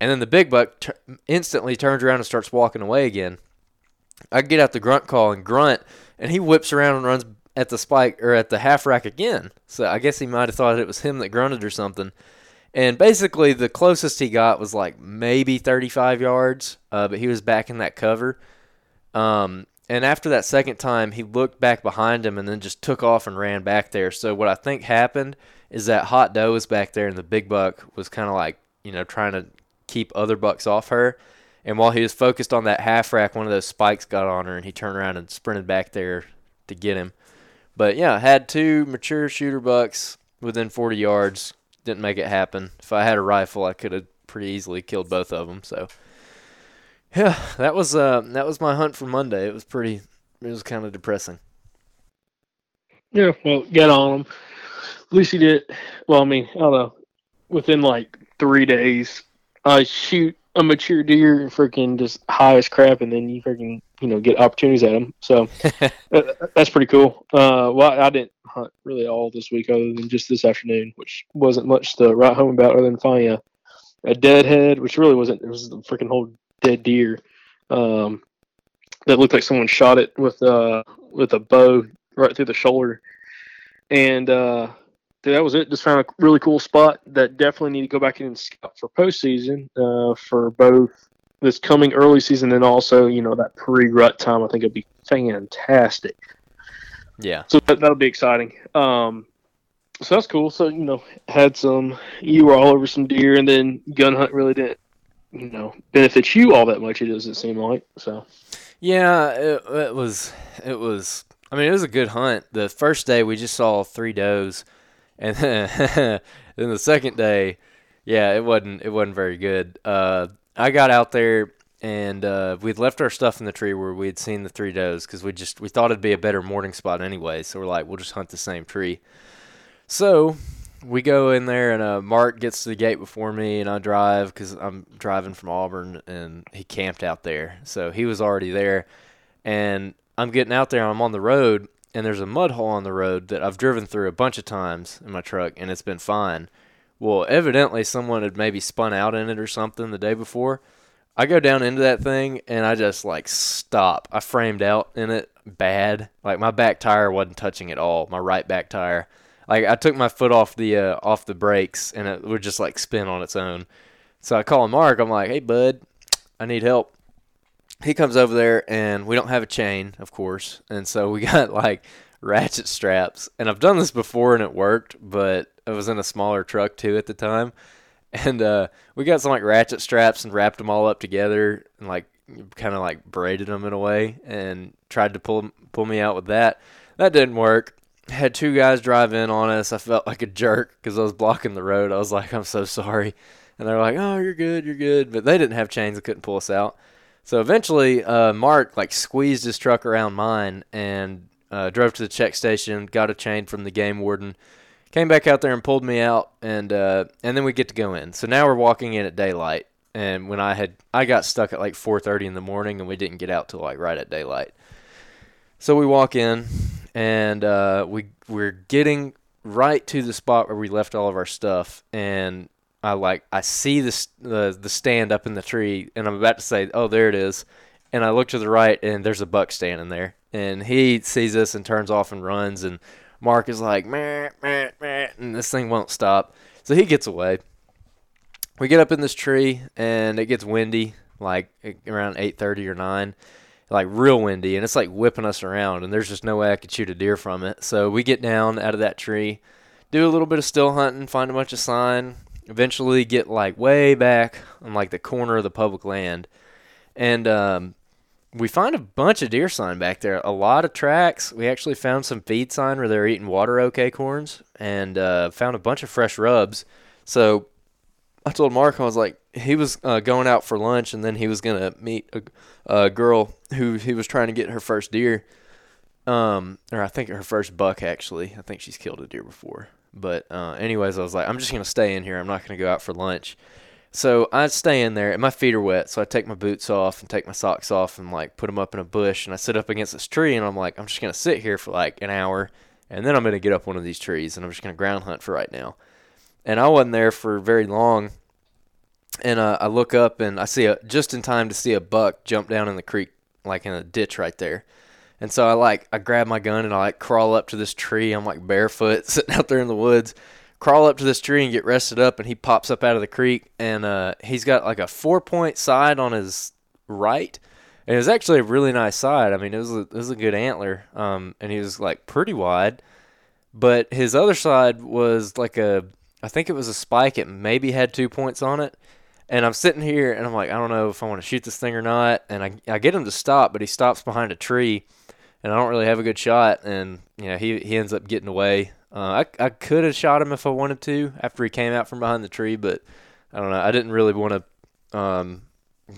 S1: and then the big buck t- instantly turns around and starts walking away again. I get out the grunt call and grunt, and he whips around and runs at the spike or at the half rack again. So I guess he might have thought it was him that grunted or something. And basically, the closest he got was like maybe 35 yards, uh, but he was back in that cover. Um, and after that second time, he looked back behind him and then just took off and ran back there. So what I think happened is that Hot Doe was back there, and the big buck was kind of like you know trying to keep other bucks off her. And while he was focused on that half rack, one of those spikes got on her, and he turned around and sprinted back there to get him. But yeah, had two mature shooter bucks within 40 yards. Didn't make it happen. If I had a rifle, I could have pretty easily killed both of them. So yeah, that was uh that was my hunt for Monday. It was pretty. It was kind of depressing.
S2: Yeah, well, get on them. At least he did. Well, I mean, I don't know. Within like three days, I shoot a mature deer, freaking just high as crap, and then you freaking you know get opportunities at them. So *laughs* that's pretty cool. Uh, well, I didn't hunt really all this week, other than just this afternoon, which wasn't much to write home about, other than finding a, a deadhead, which really wasn't. It was the freaking whole dead deer um, that looked like someone shot it with uh with a bow right through the shoulder, and uh, that was it. Just found a really cool spot that definitely need to go back in and scout for postseason uh, for both this coming early season and also you know that pre rut time. I think it'd be fantastic.
S1: Yeah.
S2: So that, that'll be exciting. Um, so that's cool. So you know, had some. You were all over some deer, and then gun hunt really didn't, you know, benefit you all that much. It doesn't seem like so.
S1: Yeah, it, it was. It was. I mean, it was a good hunt. The first day we just saw three does, *laughs* and then, then the second day, yeah, it wasn't. It wasn't very good. Uh, I got out there and uh, we'd left our stuff in the tree where we had seen the three does because we just we thought it'd be a better morning spot anyway. So we're like, we'll just hunt the same tree. So we go in there and uh, Mark gets to the gate before me and I drive because I'm driving from Auburn and he camped out there. So he was already there and I'm getting out there and I'm on the road and there's a mud hole on the road that I've driven through a bunch of times in my truck and it's been fine. Well, evidently someone had maybe spun out in it or something the day before. I go down into that thing and I just like stop. I framed out in it bad. Like my back tire wasn't touching at all. My right back tire. Like I took my foot off the uh, off the brakes and it would just like spin on its own. So I call Mark. I'm like, "Hey, bud, I need help." He comes over there and we don't have a chain, of course, and so we *laughs* got like ratchet straps. And I've done this before and it worked, but I was in a smaller truck too at the time, and uh, we got some like ratchet straps and wrapped them all up together and like kind of like braided them in a way and tried to pull pull me out with that. That didn't work. Had two guys drive in on us. I felt like a jerk because I was blocking the road. I was like, I'm so sorry. And they're like, Oh, you're good, you're good. But they didn't have chains and couldn't pull us out. So eventually, uh, Mark like squeezed his truck around mine and uh, drove to the check station, got a chain from the game warden, came back out there and pulled me out, and uh, and then we get to go in. So now we're walking in at daylight, and when I had I got stuck at like 4:30 in the morning, and we didn't get out till like right at daylight. So we walk in, and uh, we we're getting right to the spot where we left all of our stuff, and I like I see the the the stand up in the tree, and I'm about to say, "Oh, there it is," and I look to the right, and there's a buck standing there, and he sees us and turns off and runs, and Mark is like, meh, meh, meh, and this thing won't stop, so he gets away. We get up in this tree, and it gets windy, like around 8:30 or 9 like real windy and it's like whipping us around and there's just no way I could shoot a deer from it. So we get down out of that tree, do a little bit of still hunting, find a bunch of sign, eventually get like way back on like the corner of the public land. And um, we find a bunch of deer sign back there. A lot of tracks. We actually found some feed sign where they're eating water oak acorns and uh, found a bunch of fresh rubs. So I told Mark, I was like, he was uh, going out for lunch and then he was going to meet a, a, girl who he was trying to get her first deer. Um, or I think her first buck, actually. I think she's killed a deer before. But, uh, anyways, I was like, I'm just going to stay in here. I'm not going to go out for lunch. So I stay in there, and my feet are wet. So I take my boots off and take my socks off and like put them up in a bush, and I sit up against this tree, and I'm like, I'm just gonna sit here for like an hour, and then I'm gonna get up one of these trees, and I'm just gonna ground hunt for right now. And I wasn't there for very long, and uh, I look up and I see a just in time to see a buck jump down in the creek, like in a ditch right there. And so I like I grab my gun and I like crawl up to this tree. I'm like barefoot *laughs* sitting out there in the woods, crawl up to this tree and get rested up. And he pops up out of the creek and uh, he's got like a four point side on his right. And it was actually a really nice side. I mean, it was a, it was a good antler. Um, and he was like pretty wide, but his other side was like a I think it was a spike. It maybe had two points on it. And I'm sitting here and I'm like, I don't know if I want to shoot this thing or not. And I, I get him to stop, but he stops behind a tree and I don't really have a good shot. And, you know, he, he ends up getting away. Uh, I, I could have shot him if I wanted to after he came out from behind the tree, but I don't know. I didn't really want to, um,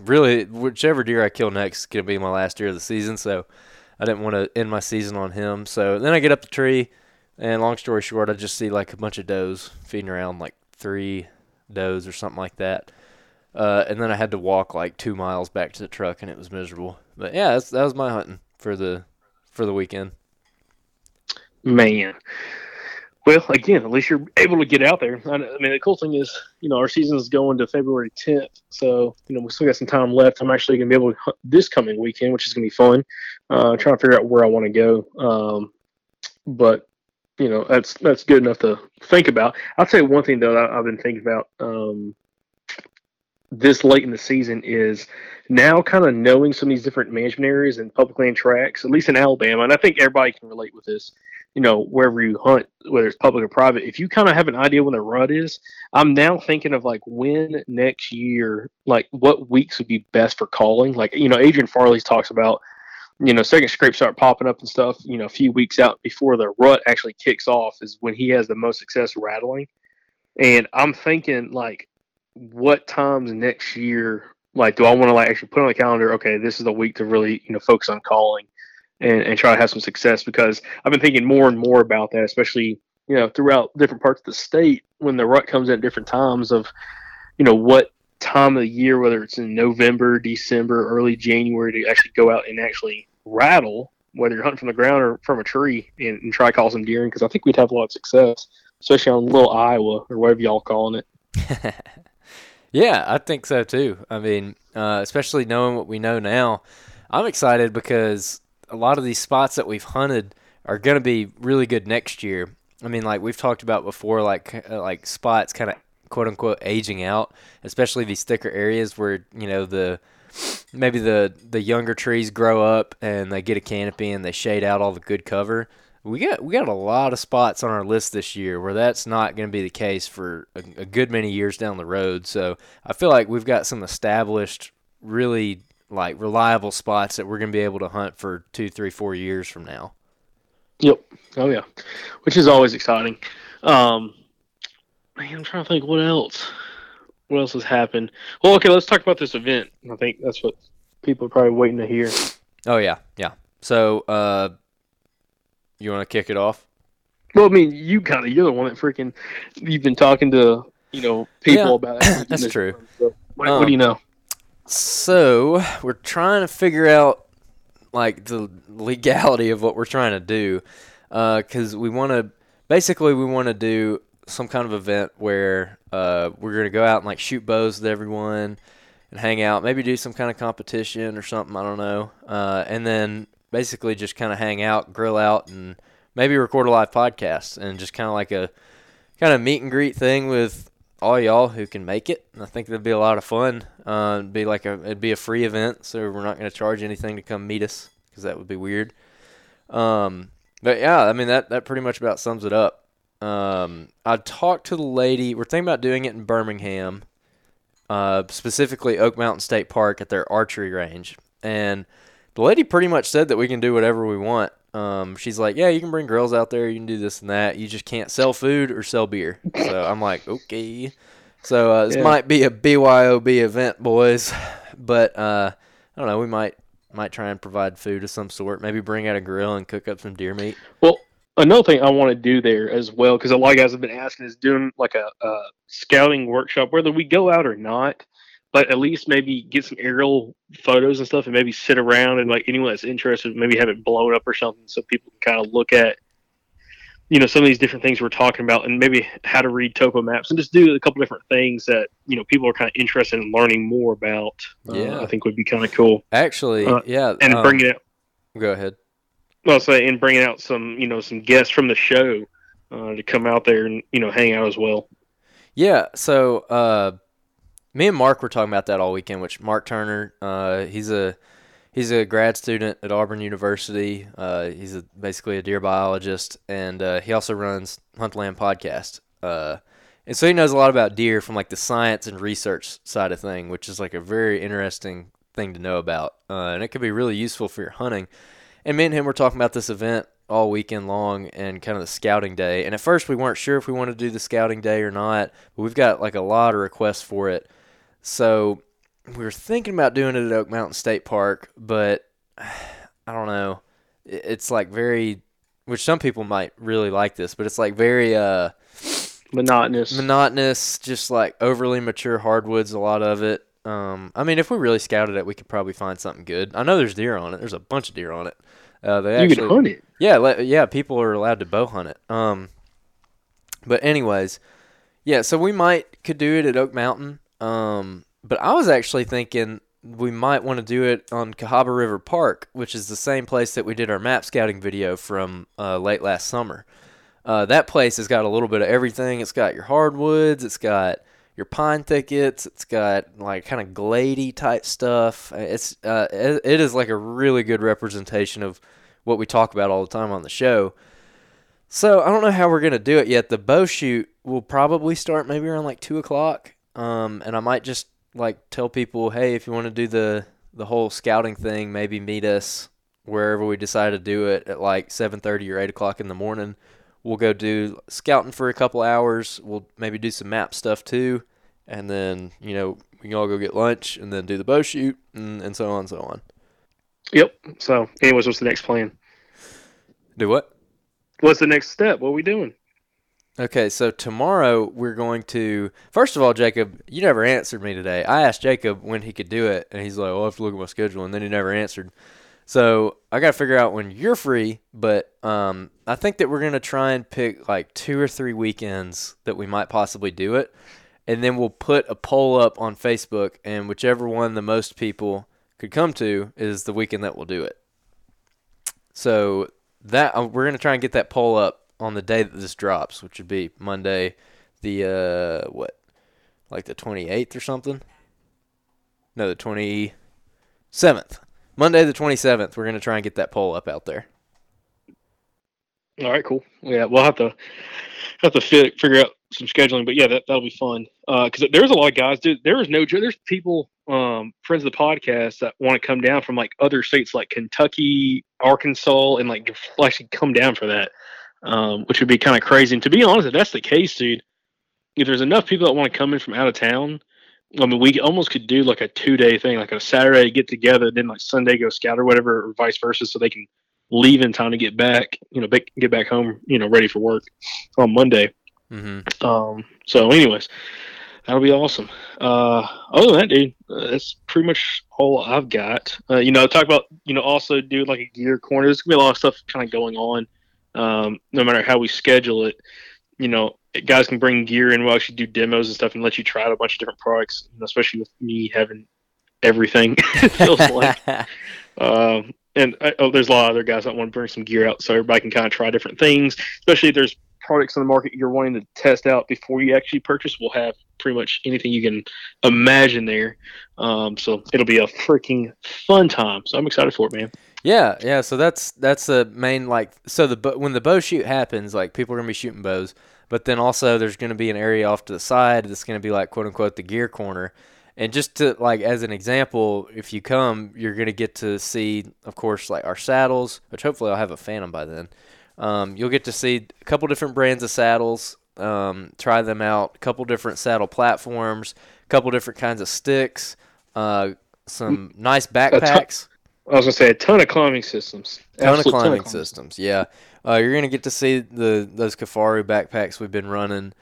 S1: really, whichever deer I kill next is to be my last deer of the season. So I didn't want to end my season on him. So then I get up the tree. And long story short, I just see like a bunch of does feeding around, like three does or something like that. Uh, and then I had to walk like two miles back to the truck, and it was miserable. But yeah, that was my hunting for the for the weekend.
S2: Man, well, again, at least you're able to get out there. I, mean, the cool thing is, you know, our season is going to February 10th, so you know we still got some time left. I'm actually going to be able to this coming weekend, which is going to be fun. Uh, trying to figure out where I want to go, um, but you know that's that's good enough to think about. I'll tell you one thing though that I've been thinking about. Um, this late in the season is now kind of knowing some of these different management areas and public land tracks, at least in Alabama, and I think everybody can relate with this. You know, wherever you hunt, whether it's public or private, if you kind of have an idea when the rut is, I'm now thinking of like when next year, like what weeks would be best for calling. Like, you know, Adrian Farley talks about, you know, second scrapes start popping up and stuff, you know, a few weeks out before the rut actually kicks off is when he has the most success rattling. And I'm thinking like what times next year like do I want to like actually put on the calendar okay this is the week to really you know focus on calling and, and try to have some success because I've been thinking more and more about that especially you know throughout different parts of the state when the rut comes in at different times of you know what time of the year whether it's in November December early January to actually go out and actually rattle whether you're hunting from the ground or from a tree and, and try to call some deer because I think we'd have a lot of success especially on little Iowa or whatever y'all calling it *laughs*
S1: Yeah, I think so too. I mean, uh, especially knowing what we know now, I'm excited because a lot of these spots that we've hunted are going to be really good next year. I mean, like we've talked about before, like uh, like spots kind of quote unquote aging out, especially these thicker areas where you know the maybe the the younger trees grow up and they get a canopy and they shade out all the good cover we got we got a lot of spots on our list this year where that's not going to be the case for a, a, good many years down the road. So I feel like we've got some established, really like reliable spots that we're going to be able to hunt for two, three, four years from now.
S2: Yep. Oh yeah, which is always exciting. Um, man, I'm trying to think what else. What else has happened? Well, okay, let's talk about this event. I think that's what people are probably waiting to hear.
S1: Oh yeah, yeah. So uh, you want to kick it off?
S2: Well, I mean, you kind of you're the one that freaking you've been talking to you know people
S1: yeah,
S2: about.
S1: It. *coughs* That's true.
S2: So what, um, what do you know?
S1: So we're trying to figure out like the legality of what we're trying to do, because uh, we want to basically we want to do some kind of event where uh, we're gonna go out and like shoot bows with everyone and hang out, maybe do some kind of competition or something. I don't know, uh, and then basically just kind of hang out, grill out, and maybe record a live podcast and just kind of like a kind of meet and greet thing with all y'all who can make it. I think that'd be a lot of fun. Uh, it'd be like a it'd be a free event, so we're not going to charge anything to come meet us because that would be weird. Um, but yeah, I mean that that pretty much about sums it up. Um, I talked to the lady. We're thinking about doing it in Birmingham, uh, specifically Oak Mountain State Park at their archery range, and the lady pretty much said that we can do whatever we want. Um, she's like, yeah, you can bring girls out there, you can do this and that. You just can't sell food or sell beer. So *laughs* I'm like, okay. So uh, this yeah. might be a BYOB event, boys, but uh, I don't know. We might might try and provide food of some sort. Maybe bring out a grill and cook up some deer meat.
S2: Well, another thing I want to do there as well, because a lot of guys have been asking, is doing like a, a scouting workshop, whether we go out or not, but at least maybe get some aerial photos and stuff, and maybe sit around and like anyone that's interested, maybe have it blown up or something, so people can kind of look at, you know, some of these different things we're talking about, and maybe how to read topo maps, and just do a couple different things that you know people are kind of interested in learning more about. Uh,
S1: Yeah.
S2: I think would be kind of cool,
S1: Actually,
S2: Uh,
S1: yeah.
S2: and
S1: um,
S2: bringing out.
S1: Go ahead.
S2: Well, say and bringing out some, you know, some guests from the show uh, to come out there and you know hang out as well.
S1: Yeah, so uh, me and Mark were talking about that all weekend. Which Mark Turner, uh, he's a he's a grad student at Auburn University. Uh, he's a, basically a deer biologist, and uh, he also runs Huntland podcast. Uh, and so he knows a lot about deer from like the science and research side of thing, which is like a very interesting thing to know about, uh, and it could be really useful for your hunting. And me and him were talking about this event all weekend long and kind of the scouting day. And at first we weren't sure if we wanted to do the scouting day or not, but we've got like a lot of requests for it. So we were thinking about doing it at Oak Mountain State Park, but *sighs* I don't know. It's like very, which some people might really like this, but it's like very uh,
S2: Monotonous.
S1: monotonous, just like overly mature hardwoods. A lot of it. Um, I mean, if we really scouted it, we could probably find something good. I know there's deer on it. There's a bunch of deer on it. Uh, they
S2: you
S1: actually,
S2: can hunt it.
S1: yeah, le- yeah, people are allowed to bow hunt it. Um, but anyways, yeah, so we might could do it at Oak Mountain. Um, but I was actually thinking we might want to do it on Cahaba River Park, which is the same place that we did our map scouting video from uh, late last summer. Uh, that place has got a little bit of everything. It's got your hardwoods. It's got your pine thickets. It's got like kind of glady type stuff. It's uh, it, it is like a really good representation of what we talk about all the time on the show. So I don't know how we're gonna do it yet. The bow shoot will probably start maybe around like two o'clock. Um, and I might just like tell people, hey, if you want to do the the whole scouting thing, maybe meet us wherever we decide to do it at like seven thirty or eight o'clock in the morning. We'll go do scouting for a couple hours. We'll maybe do some map stuff too, and then you know we can all go get lunch and then do the bow shoot and, and so on and so on.
S2: Yep. So, anyways, what's the next plan?
S1: Do what?
S2: What's the next step? What are we doing?
S1: Okay, so tomorrow we're going to. First of all, Jacob, you never answered me today. I asked Jacob when he could do it, and he's like, "Well, I have to look at my schedule," and then he never answered. So I got to figure out when you're free. But um, I think that we're gonna try and pick like two or three weekends that we might possibly do it, and then we'll put a poll up on Facebook, and whichever one the most people could come to is the weekend that we'll do it. So that uh, we're gonna try and get that poll up on the day that this drops, which would be Monday, the uh, what, like the twenty eighth or something. No, the twenty seventh. Monday the twenty seventh. We're gonna try and get that poll up out there.
S2: All right, cool. Yeah, we'll have to have to fi- figure out some scheduling, but yeah, that that'll be fun. Because there's a lot of guys. Dude, there is no. There's people, um, friends of the podcast that want to come down from like other states like Kentucky, Arkansas, and like actually come down for that, um, which would be kind of crazy. And to be honest, if that's the case, dude, if there's enough people that want to come in from out of town, I mean, we almost could do like a two day thing, like a Saturday get together, then like Sunday go scout or whatever, or vice versa, so they can leave in time to get back, you know, get back home, you know, ready for work on Monday.
S1: Mm-hmm.
S2: Um, so, anyways, that'll be awesome. Uh, other than that, dude, uh, that's pretty much all I've got. Uh, you know, talk about, you know, also do like a gear corner. There's gonna be a lot of stuff kind of going on. Um, no matter how we schedule it, you know, guys can bring gear in. We'll actually do demos and stuff and let you try out a bunch of different products, especially with me having everything. *laughs* it feels like. *laughs* Um, and I, oh, there's a lot of other guys that want to bring some gear out so everybody can kind of try different things, especially if there's products on the market you're wanting to test out before you actually purchase. We'll have pretty much anything you can imagine there. Um, so it'll be a freaking fun time. So I'm excited for it, man.
S1: Yeah, yeah. So that's that's the main like. So the when the bow shoot happens, like people are gonna be shooting bows, but then also there's gonna be an area off to the side that's gonna be like quote unquote the gear corner. And just to like as an example, if you come, you're gonna get to see, of course, like our saddles, which hopefully I'll have a Phantom by then. Um, you'll get to see a couple different brands of saddles, um, try them out, a couple different saddle platforms, a couple different kinds of sticks, uh, some nice backpacks.
S2: I was gonna say a ton of climbing systems.
S1: ton of
S2: Absolute
S1: climbing systems. Yeah, Uh, you're gonna get to see the those Kifaru backpacks we've been running.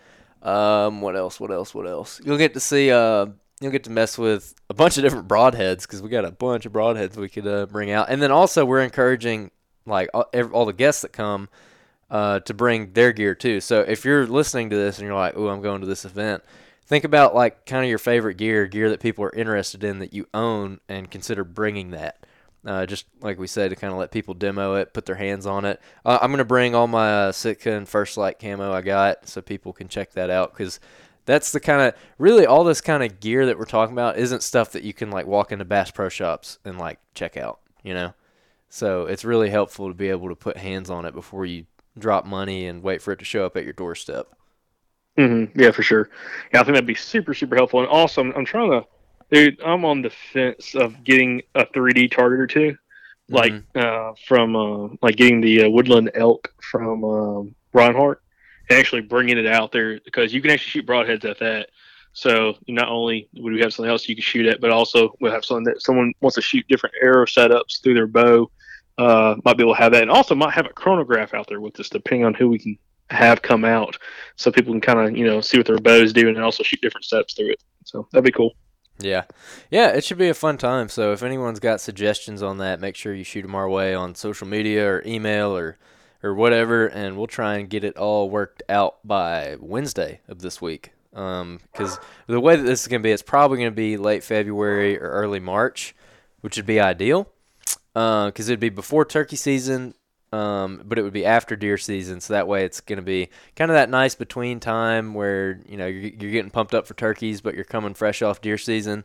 S1: Um, what else? What else? What else? You'll get to see. Uh, you'll get to mess with a bunch of different broadheads because we got a bunch of broadheads we could uh, bring out. And then also we're encouraging like all, all the guests that come uh, to bring their gear too. So if you're listening to this and you're like, "Oh, I'm going to this event," think about like kind of your favorite gear, gear that people are interested in that you own, and consider bringing that. Uh, just like we said, to kind of let people demo it, put their hands on it. Uh, I'm gonna bring all my uh, Sitka and First Lite camo I got, so people can check that out because that's the kind of really all this kind of gear that we're talking about isn't stuff that you can like walk into Bass Pro Shops and like check out, you know. So it's really helpful to be able to put hands on it before you drop money and wait for it to show up at your doorstep.
S2: Mm-hmm. Yeah, for sure. Yeah, I think that'd be super, super helpful. And also, I'm, I'm trying to Dude, I'm on the fence of getting a 3D target too, like mm-hmm. uh, from uh, like getting the uh, woodland elk from um, Rinehart and actually bringing it out there because you can actually shoot broadheads at that. So not only would we have something else you can shoot at, but also we'll have something that someone wants to shoot different arrow setups through their bow. Uh, might be able to have that, and also might have a chronograph out there with us, depending on who we can have come out, so people can kind of you know see what their bows do, and also shoot different steps through it. So that'd be cool.
S1: Yeah. Yeah, it should be a fun time. So if anyone's got suggestions on that, make sure you shoot them our way on social media or email or or whatever, and we'll try and get it all worked out by Wednesday of this week. Um, um, the way that this is going to be, it's probably going to be late February or early March, which would be ideal. Uh, uh, it'd be before turkey season, um, but it would be after deer season, so that way it's going to be kind of that nice between time where you know you're, you're getting pumped up for turkeys, but you're coming fresh off deer season.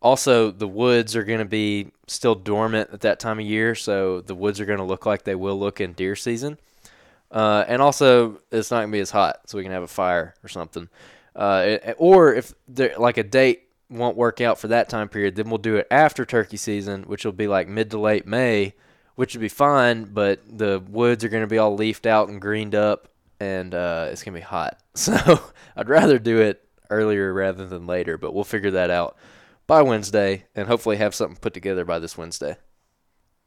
S1: Also, the woods are going to be still dormant at that time of year, so the woods are going to look like they will look in deer season. Uh, and also, it's not going to be as hot, so we can have a fire or something. Uh, or if there, like a date won't work out for that time period, then we'll do it after turkey season, which will be like mid to late May which would be fine, but the woods are going to be all leafed out and greened up, and uh, it's going to be hot. *laughs* So I'd rather do it earlier rather than later, but we'll figure that out by Wednesday and hopefully have something put together by this Wednesday.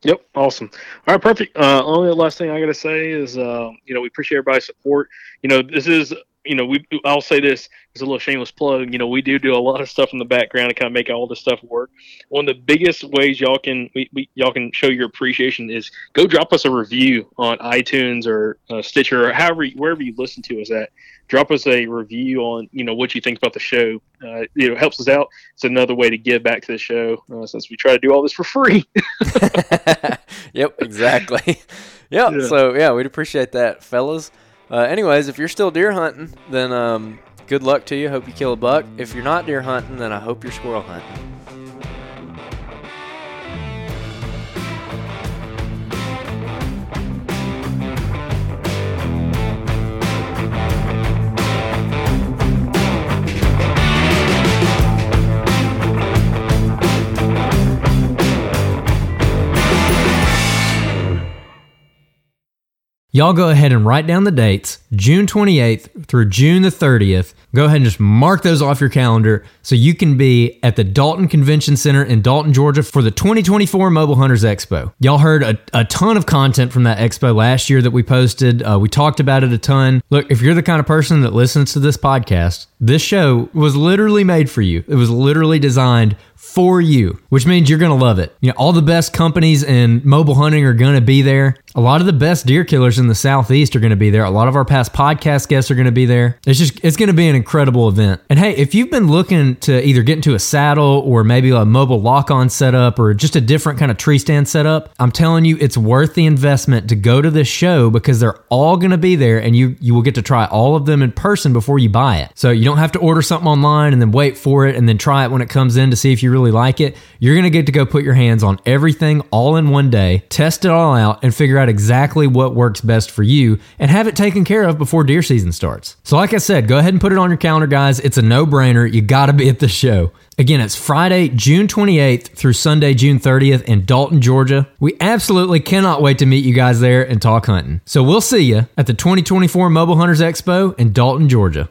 S2: Yep, awesome. All right, perfect. Uh, only last thing I got to say is, uh, you know, we appreciate everybody's support. You know, this is you know, we I'll say this as a little shameless plug. You know, we do do a lot of stuff in the background to kind of make all this stuff work. One of the biggest ways y'all can we, we y'all can show your appreciation is go drop us a review on iTunes or uh, Stitcher or however wherever you listen to us at. Drop us a review on you know what you think about the show. Uh, you know, helps us out. It's another way to give back to the show uh, since we try to do all this for free. *laughs* *laughs*
S1: yep, exactly. *laughs* Yep. Yeah. So yeah, we'd appreciate that, fellas. Uh, anyways, if you're still deer hunting, then um, good luck to you. Hope you kill a buck. If you're not deer hunting, then I hope you're squirrel hunting.
S4: Y'all go ahead and write down the dates, June 28th through June the 30th. Go ahead and just mark those off your calendar so you can be at the Dalton Convention Center in Dalton, Georgia for the 2024 Mobile Hunters Expo. Y'all heard a, a ton of content from that expo last year that we posted. Uh, we talked about it a ton. Look, if you're the kind of person that listens to this podcast, this show was literally made for you. It was literally designed for you, which means you're going to love it. You know, all the best companies in mobile hunting are going to be there. A lot of the best deer killers in the southeast are going to be there. A lot of our past podcast guests are going to be there. It's just it's going to be an incredible event. And hey, if you've been looking to either get into a saddle or maybe a mobile lock-on setup or just a different kind of tree stand setup, I'm telling you it's worth the investment to go to this show because they're all going to be there and you you will get to try all of them in person before you buy it. So you don't have to order something online and then wait for it and then try it when it comes in to see if you really like it. You're going to get to go put your hands on everything all in one day, test it all out and figure out exactly what works best for you and have it taken care of before deer season starts. So, like I said, go ahead and put it on your calendar, guys. It's a no brainer. You got to be at the show. Again, it's Friday, June 28th through Sunday, June 30th in Dalton, Georgia. We absolutely cannot wait to meet you guys there and talk hunting. So we'll see you at the 2024 Mobile Hunters Expo in Dalton, Georgia.